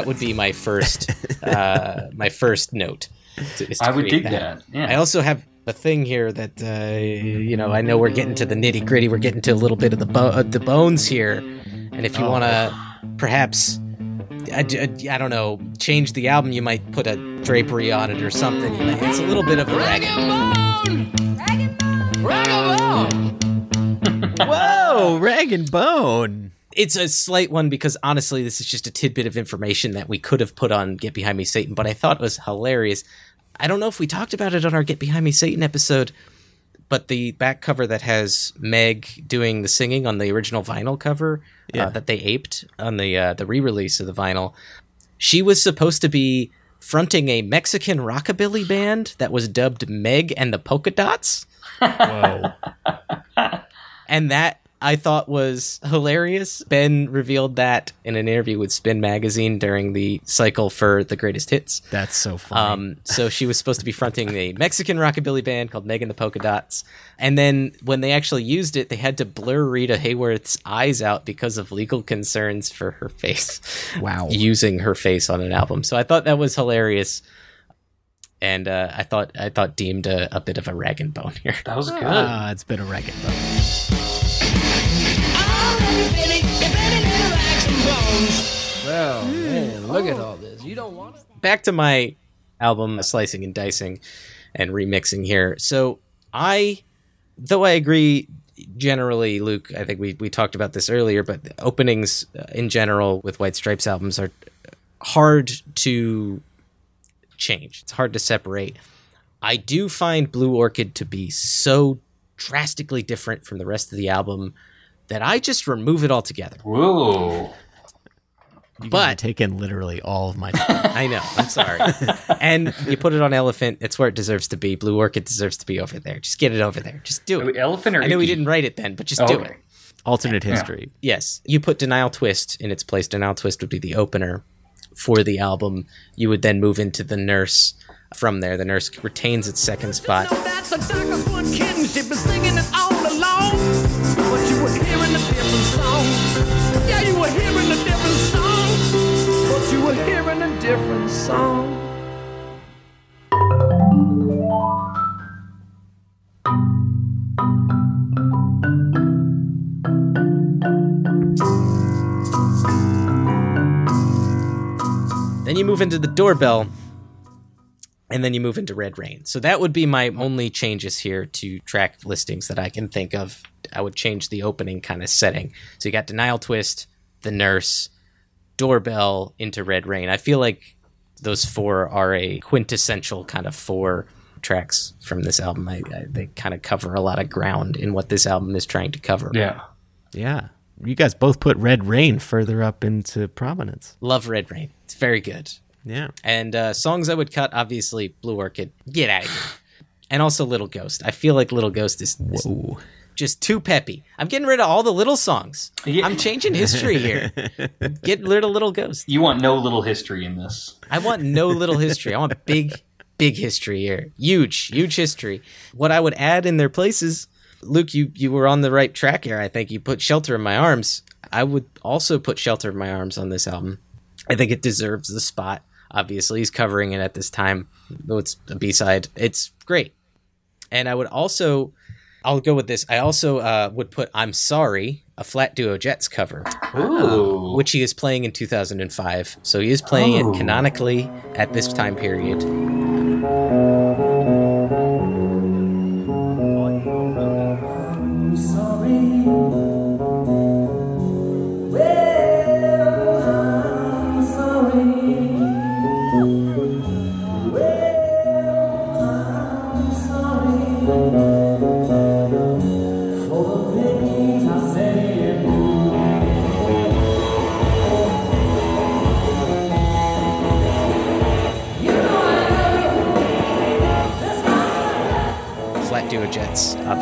That would be my first, uh, my first note. to- to I would create dig that. Yeah. I also have a thing here that uh, you know. I know we're getting to the nitty gritty. We're getting to a little bit of the bo- uh, the bones here, and if you want to, perhaps, I, I, I don't know, change the album. You might put a drapery on it or something. You might, it's a little bit of a rag. and bone. Rag and bone. Rag and bone. Whoa, rag and bone. It's a slight one because honestly, this is just a tidbit of information that we could have put on Get Behind Me Satan, but I thought it was hilarious. I don't know if we talked about it on our Get Behind Me Satan episode, but the back cover that has Meg doing the singing on the original vinyl cover Yeah. uh, that they aped on the uh, the re-release of the vinyl, she was supposed to be fronting a Mexican rockabilly band that was dubbed Meg and the Polka Dots Whoa. and that I thought was hilarious. Ben revealed that in an interview with Spin Magazine during the cycle for the greatest hits. That's so funny. Um, so she was supposed to be fronting a Mexican rockabilly band called Megan the Polka Dots. And then when they actually used it, they had to blur Rita Hayworth's eyes out because of legal concerns for her face. Wow. using her face on an album. So I thought that was hilarious. And uh, I thought I thought deemed a, a bit of a rag and bone here. That was good. Ah, it's been a record. Well, man, look at all this. You don't want it? back to my album slicing and dicing and remixing here. So I though I agree generally Luke, I think we we talked about this earlier, but the openings uh, in general with White Stripes albums are hard to change. It's hard to separate. I do find Blue Orchid to be so drastically different from the rest of the album that I just remove it altogether. Whoa. You But- taken literally all of my time. I know. I'm sorry. and you put it on Elephant. It's where it deserves to be. Blue Orchid deserves to be over there. Just get it over there. Just do it. Elephant or I know we didn't write it then, but just Oh, do okay. it. Alternate history. Yes. You put Denial Twist in its place. Denial Twist would be the opener for the album. You would then move into The Nurse from there. The Nurse retains its second spot. Hearing a different song. Then you move into the doorbell, and then you move into Red Rain. So that would be my only changes here to track listings that I can think of. I would change the opening kind of setting. So you got Denial Twist, The Nurse, Doorbell into Red Rain. I feel like those four are a quintessential kind of four tracks from this album. I, I, they kind of cover a lot of ground in what this album is trying to cover. Yeah. Yeah. You guys both put Red Rain further up into prominence. Love Red Rain. It's very good. Yeah. And uh, songs I would cut, obviously, Blue Orchid, get out of here. And also Little Ghost. I feel like Little Ghost is, is just too peppy. I'm getting rid of all the little songs. I'm changing history here. Get rid of Little ghosts. You want no little history in this. I want no little history. I want big, big history here. Huge, huge history. What I would add in their places, Luke, you, you were on the right track here. I think you put Shelter in My Arms. I would also put Shelter in My Arms on this album. I think it deserves the spot. Obviously, he's covering it at this time, though it's a B side. It's great. And I would also, I'll go with this. I also uh, would put I'm Sorry, a Flat Duo Jets cover, Ooh. which he is playing in 2005. So he is playing Oh. it canonically at this time period.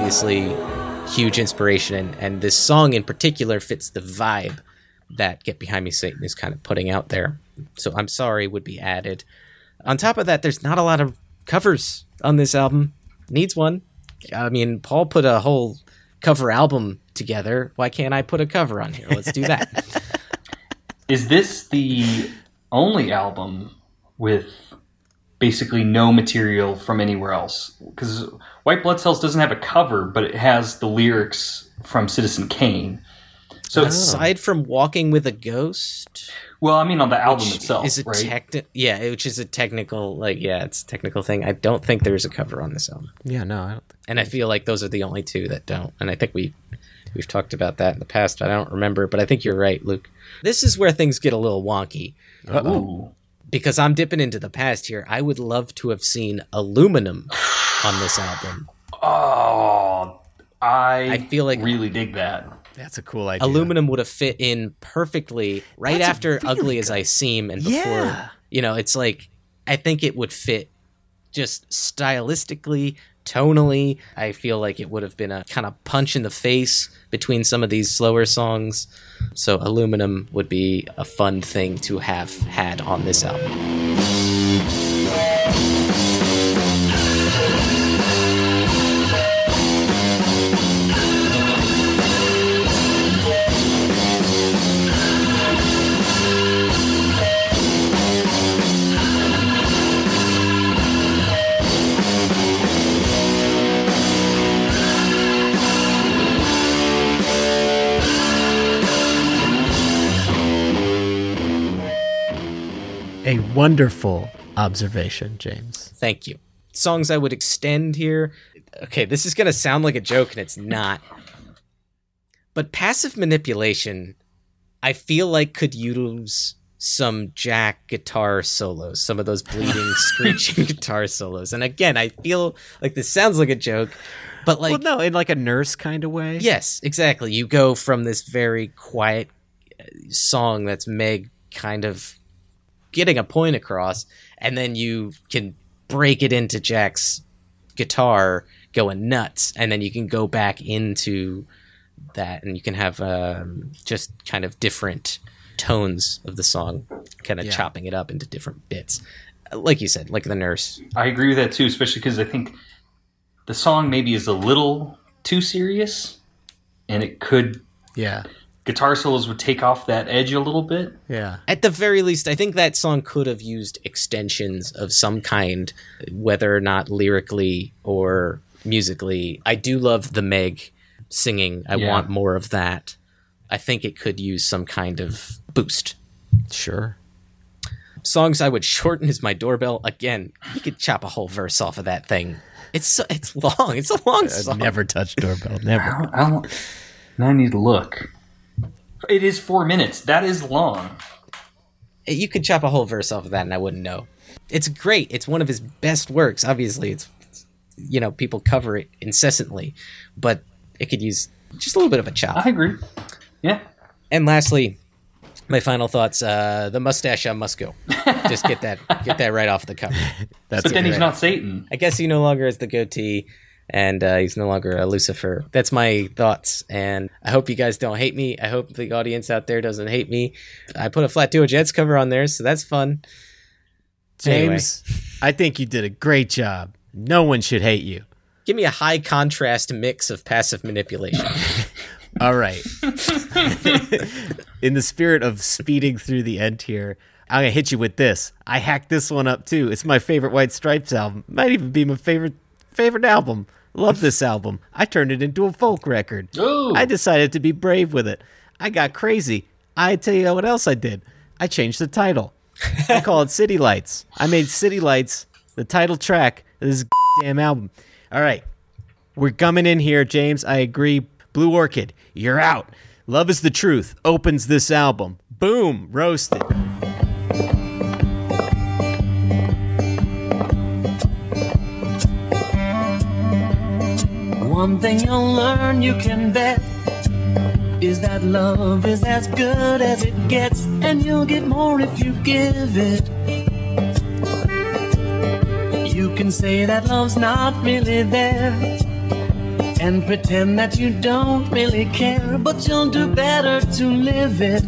Obviously huge inspiration, and, and this song in particular fits the vibe that Get Behind Me Satan is kind of putting out there. So I'm sorry would be added. On top of that, there's not a lot of covers on this album. Needs one. I mean, Paul put a whole cover album together. Why can't I put a cover on here? Let's do that. Is this the only album with basically no material from anywhere else? Because White Blood Cells doesn't have a cover, but it has the lyrics from Citizen Kane. So aside from Walking with a Ghost, well, I mean on the album itself, is a right? techni- yeah, which is a technical like yeah, it's a technical thing. I don't think there's a cover on this album. Yeah, no, I don't think. and I feel like those are the only two that don't. And I think we we've talked about that in the past. But I don't remember, but I think you're right, Luke. This is where things get a little wonky Ooh. Because I'm dipping into the past here. I would love to have seen aluminum on this album. Oh, I, I feel like really dig that. That's a cool idea. aluminum would have fit in perfectly right That's after really ugly as i seem and before Yeah. you know it's like i think it would fit just stylistically tonally. I feel like it would have been a kind of punch in the face between some of these slower songs. So Aluminum would be a fun thing to have had on this album. Wonderful observation, James. Thank you. Songs I would extend here. Okay, this is going to sound like a joke and it's not. But passive manipulation, I feel like could use some Jack guitar solos, some of those bleeding, screeching guitar solos. And again, I feel like this sounds like a joke, but like well, no, in like a nurse kind of way. Yes, exactly. You go from this very quiet uh, song that's Meg kind of getting a point across, and then you can break it into Jack's guitar going nuts, and then you can go back into that, and you can have um, just kind of different tones of the song, kind of Yeah. chopping it up into different bits. Like you said, like the nurse. I agree with that too, especially because I think the song maybe is a little too serious, and it could. Yeah. Guitar solos would take off that edge a little bit. Yeah. At the very least, I think that song could have used extensions of some kind, whether or not lyrically or musically. I do love the Meg singing. I Yeah. want more of that. I think it could use some kind of boost. Sure. Songs I would shorten is my doorbell. Again, you could chop a whole verse off of that thing. It's so, it's long. It's a long song. Never touch doorbell. Never. I don't. Now I need to look. It is four minutes. That is long. You could chop a whole verse off of that, and I wouldn't know. It's great. It's one of his best works. Obviously, it's, it's you know people cover it incessantly, but it could use just a little bit of a chop. I agree. Yeah. And lastly, my final thoughts: uh, the mustache on must go. Just get that get that right off the cover. That's but then he's great. not Satan. I guess he no longer has the goatee, and uh, he's no longer a Lucifer. That's my thoughts, and I hope you guys don't hate me. I hope the audience out there doesn't hate me. I put a Flat Duo Jets cover on there, so that's fun. James, I think you did a great job. No one should hate you. Give me a high contrast mix of passive manipulation. All right. In the spirit of speeding through the end here, I'm gonna hit you with this. I hacked this one up too. It's my favorite White Stripes album. Might even be my favorite favorite album. Love this album. I turned it into a folk record. Ooh. I decided to be brave with it. I got crazy. I tell you what else I did. I changed the title. I call it City Lights. I made City Lights the title track of this damn album. All right. We're coming in here, James. I agree. Blue Orchid, you're out. Love is the Truth opens this album. Boom, roasted. One thing you'll learn you can bet is that love is as good as it gets, and you'll get more if you give it. You can say that love's not really there and pretend that you don't really care, but you'll do better to live it.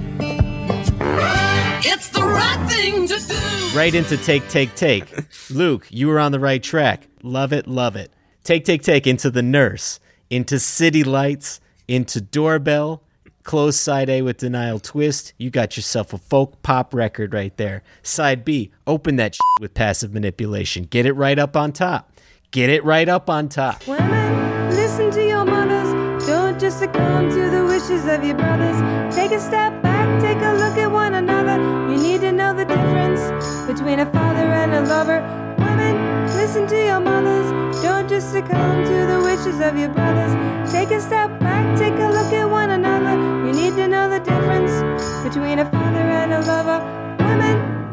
It's the right thing to do. Right into Take, Take, Take. Luke, you were on the right track. Love it, love it. Take, Take, Take into The Nurse, into City Lights, into Doorbell, close side A with Denial Twist. You got yourself a folk pop record right there. Side B, open that with passive manipulation. Get it right up on top. Get it right up on top. Women, listen to your mothers. Don't just succumb to the wishes of your brothers. Take a step back, take a look at one another. You need to know the difference between a father and a lover. Listen to your mothers. Don't just succumb to the wishes of your brothers. Take a step back, take a look at one another. You need to know the difference between a father and a lover. Women,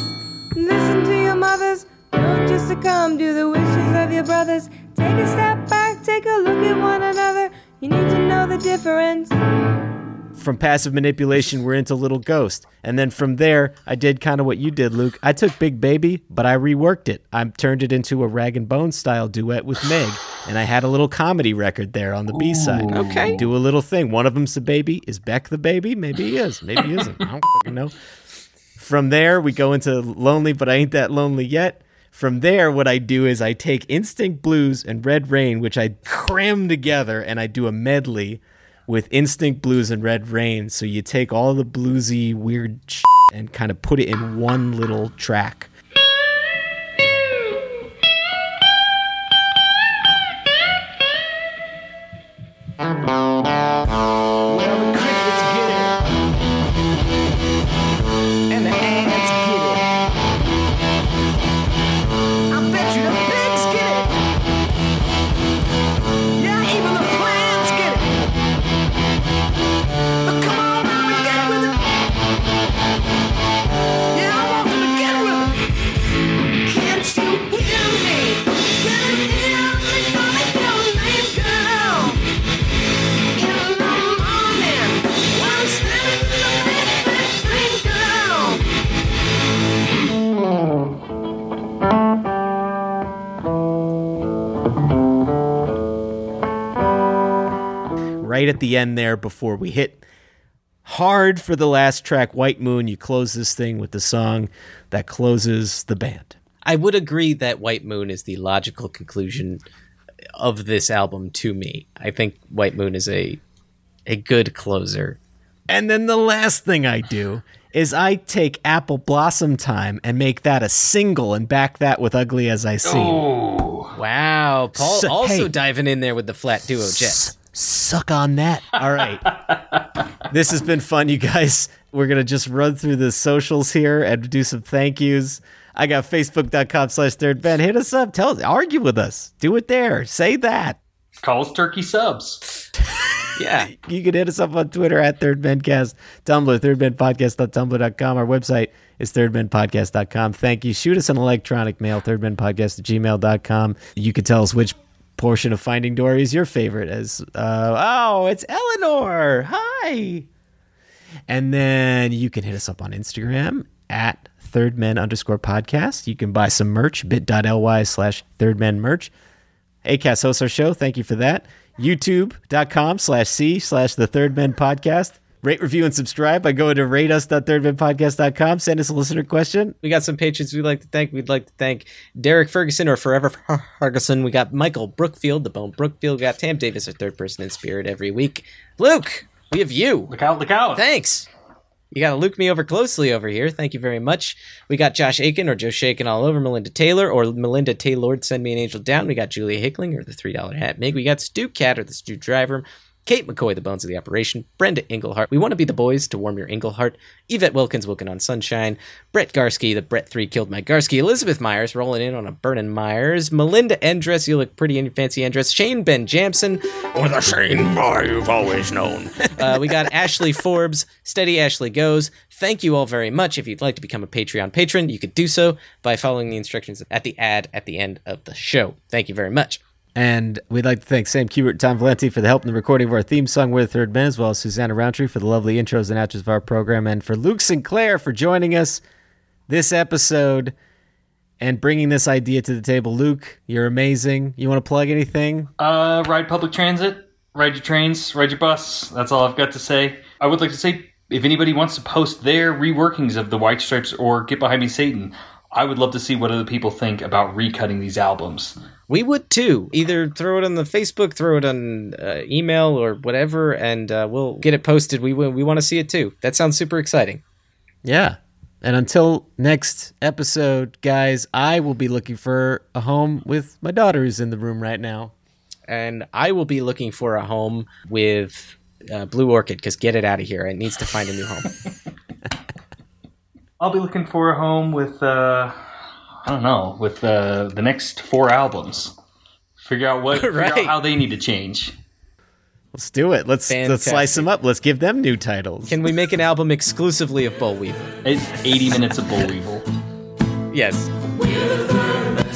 listen to your mothers. Don't just succumb to the wishes of your brothers. Take a step back, take a look at one another. You need to know the difference. From passive manipulation, we're into Little Ghost. And then from there, I did kind of what you did, Luke. I took Big Baby, but I reworked it. I turned it into a rag and bone style duet with Meg. And I had a little comedy record there on the B side. Okay. Do a little thing. One of them's the baby. Is Beck the baby? Maybe he is. Maybe he isn't. I don't fucking know. From there, we go into Lonely, but I ain't that lonely yet. From there, what I do is I take Instinct Blues and Red Rain, which I cram together, and I do a medley with Instinct Blues and Red Rain. So you take all the bluesy, weird and kind of put it in one little track. At the end there before we hit hard for the last track, White Moon. You close this thing with the song that closes the band. I would agree that White Moon is the logical conclusion of this album to me. I think White Moon is a a good closer. And then the last thing I do is I take Apple Blossom Time and make that a single and back that with Ugly as I Seem. Wow, Paul So- also hey. diving in there with the flat duo jet. Suck on that. All right. this has been fun, you guys. We're going to just run through the socials here and do some thank yous. I got facebook.com slash third band. Hit us up. Tell us, argue with us. Do it there. Say that. Call us turkey subs. Yeah. You can hit us up on Twitter at Third Men Cast, Tumblr, thirdmenpodcast.tumblr.com. Our website is thirdmenpodcast.com. Thank you. Shoot us an electronic mail, thirdmenpodcast at gmail.com. You can tell us which portion of Finding Dory is your favorite. As uh, Oh, it's Eleanor. Hi. And then you can hit us up on Instagram at thirdmen underscore podcast. You can buy some merch, bit.ly slash thirdmen merch. Acast hosts our show. Thank you for that. YouTube.com slash C slash the Third Men Podcast. Rate, review, and subscribe by going to rateus.thirdmenpodcast.com. Send us a listener question. We got some patrons we'd like to thank. We'd like to thank Derek Ferguson or Forever Ferguson. We got Michael Brookfield, the Bone Brookfield. We got Tam Davis, our third person in spirit every week. Luke, we have you. Look out, look out. Thanks. You got to look me over closely over here. Thank you very much. We got Josh Aiken or Joe Shaken all over, Melinda Taylor or Melinda Taylor, Send Me an Angel Down. We got Julia Hickling or the $3 Hat Mig. We got Stu Cat or the Stu Driver. Kate McCoy, the bones of the operation, Brenda Englehart. We want to be the boys to warm your Englehart. Yvette Wilkins, Wilkin on Sunshine, Brett Garsky, the Brett 3 killed my Garsky, Elizabeth Myers, rolling in on a burning Myers, Melinda Endress, you look pretty in your fancy Endress, Shane Ben Jamson, or the Shane boy you've always known. uh, we got Ashley Forbes, Steady Ashley Goes. Thank you all very much. If you'd like to become a Patreon patron, you could do so by following the instructions at the ad at the end of the show. Thank you very much. And we'd like to thank Sam Kubert and Tom Valenti for the help in the recording of our theme song, We're the Third Men, as well as Susanna Roundtree for the lovely intros and outros of our program, and for Luke Sinclair for joining us this episode and bringing this idea to the table. Luke, you're amazing. You want to plug anything? Uh, ride public transit, ride your trains, ride your bus. That's all I've got to say. I would like to say if anybody wants to post their reworkings of the White Stripes or Get Behind Me Satan, I would love to see what other people think about recutting these albums. We would too. Either throw it on the Facebook, throw it on uh, email, or whatever, and uh, we'll get it posted. We we want to see it too. That sounds super exciting. Yeah. And until next episode, guys, I will be looking for a home with my daughter who's in the room right now. And I will be looking for a home with uh, Blue Orchid because get it out of here. It needs to find a new home. I'll be looking for a home with, uh, I don't know, with uh, the next four albums. Figure out what, figure out how they need to change. Let's do it. Let's let's slice them up. Let's give them new titles. Can we make an album exclusively of Boll Weevil? It's 80 minutes of Boll Weevil. Yes.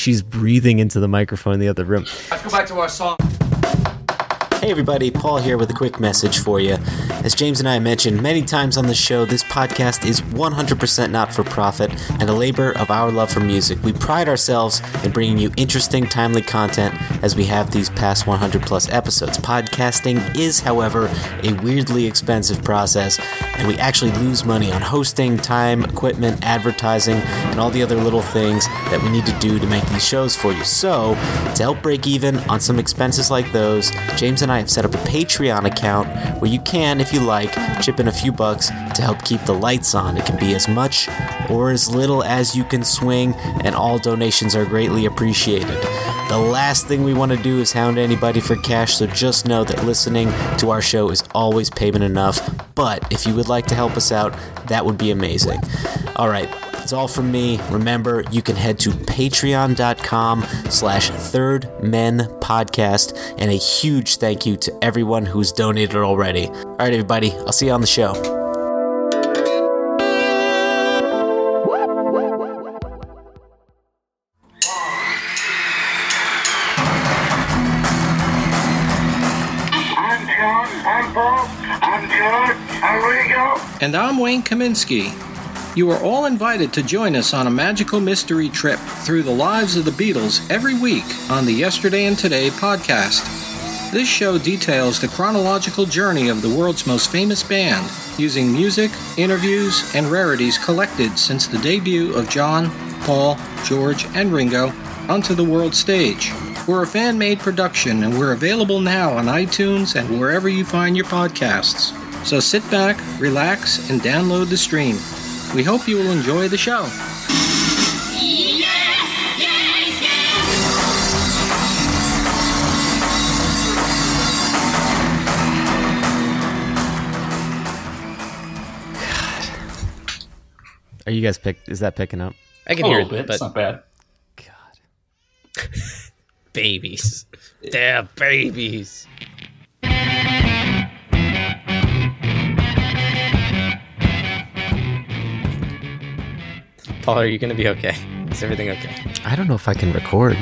She's breathing into the microphone in the other room. Let's go back to our song. Hey everybody, Paul here with a quick message for you. As James and I mentioned many times on the show, this podcast is 100% not for profit and a labor of our love for music. We pride ourselves in bringing you interesting, timely content as we have these past 100 plus episodes. Podcasting is, however, a weirdly expensive process, and we actually lose money on hosting, time, equipment, advertising, and all the other little things that we need to do to make these shows for you. So, to help break even on some expenses like those, James and I have set up a Patreon account where you can, if you like, chip in a few bucks to help keep the lights on. It can be as much or as little as you can swing, and all donations are greatly appreciated. The last thing we want to do is hound anybody for cash, so just know that listening to our show is always payment enough. But if you would like to help us out, that would be amazing. All right, that's all from me. Remember, you can head to patreon.com slash third men podcast and a huge thank you to everyone who's donated already. All right, everybody, I'll see you on the show. I'm John. I'm Paul. I'm George. I'm Rico. And I'm Wayne Kaminsky. You are all invited to join us on a magical mystery trip through the lives of the Beatles every week on the Yesterday and Today podcast. This show details the chronological journey of the world's most famous band, using music, interviews, and rarities collected since the debut of John, Paul, George, and Ringo onto the world stage. We're a fan made production and we're available now on iTunes and wherever you find your podcasts. So sit back, relax, and download the stream. We hope you will enjoy the show. Are you guys pick? Is that picking up? I can A hear it, bit. but It's not bad. God, babies. They're babies. Paul, are you going to be okay? Is everything okay? I don't know if I can record.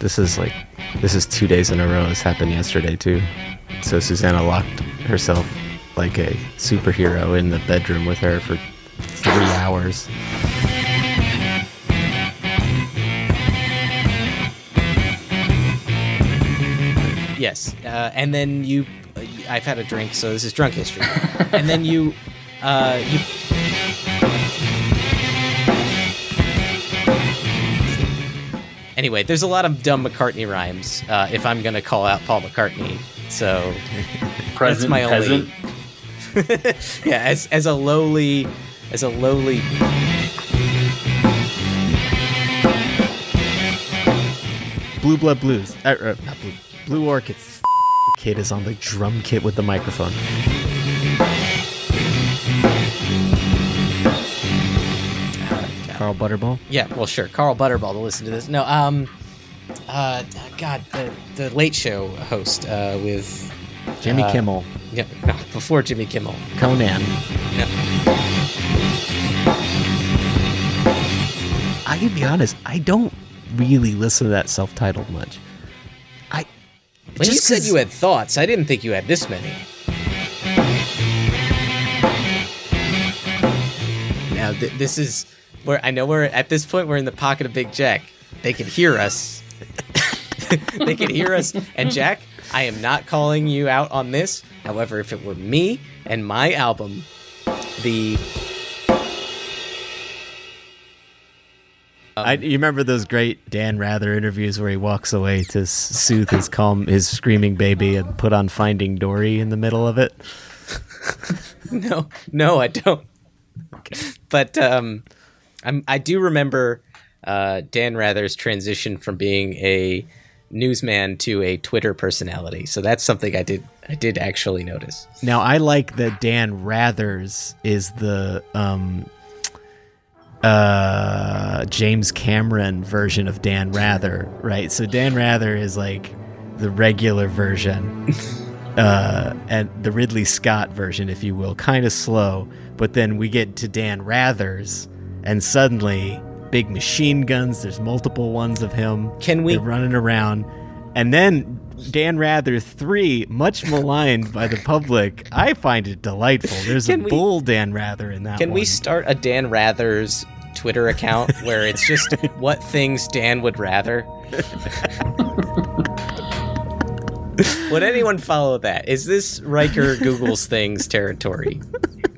This is like, this is two days in a row. This happened yesterday too. So Susanna locked herself like a superhero in the bedroom with her for three hours. Yes, uh, and then you. Uh, I've had a drink, so this is drunk history. and then you, uh, you. Anyway, there's a lot of dumb McCartney rhymes. Uh, if I'm gonna call out Paul McCartney, so that's Present my only. yeah, as as a lowly, as a lowly. Blue Blood Blues. Uh, uh, not Blue. Blue Orchids. The kid is on the drum kit with the microphone. Carl Butterball. Yeah, well, sure. Carl Butterball to listen to this. No, um, uh, God, the the Late Show host uh, with Jimmy uh, Kimmel. Yeah, no, before Jimmy Kimmel. Conan. No. I can be honest. I don't really listen to that self-titled much. I When you said you had thoughts, I didn't think you had this many. Now th- this is where I know we're at this point. We're in the pocket of Big Jack. They can hear us. they can hear us. And Jack, I am not calling you out on this. However, if it were me and my album, the I, you remember those great Dan Rather interviews where he walks away to soothe his calm, his screaming baby, and put on Finding Dory in the middle of it. no, no, I don't. But um, I'm, I do remember uh, Dan Rather's transition from being a newsman to a Twitter personality. So that's something I did I did actually notice. Now I like that Dan Rather's is the um, uh, James Cameron version of Dan Rather, right? So Dan Rather is like the regular version, uh, and the Ridley Scott version, if you will, kind of slow. But then we get to Dan Rather's, and suddenly big machine guns. There's multiple ones of him. Can we- They're running around, and then Dan Rather three, much maligned by the public. I find it delightful. There's a we- bull Dan Rather in that. Can we start a Dan Rather's Twitter account where it's just what things Dan would rather? would anyone follow that? Is this Riker Google's things territory?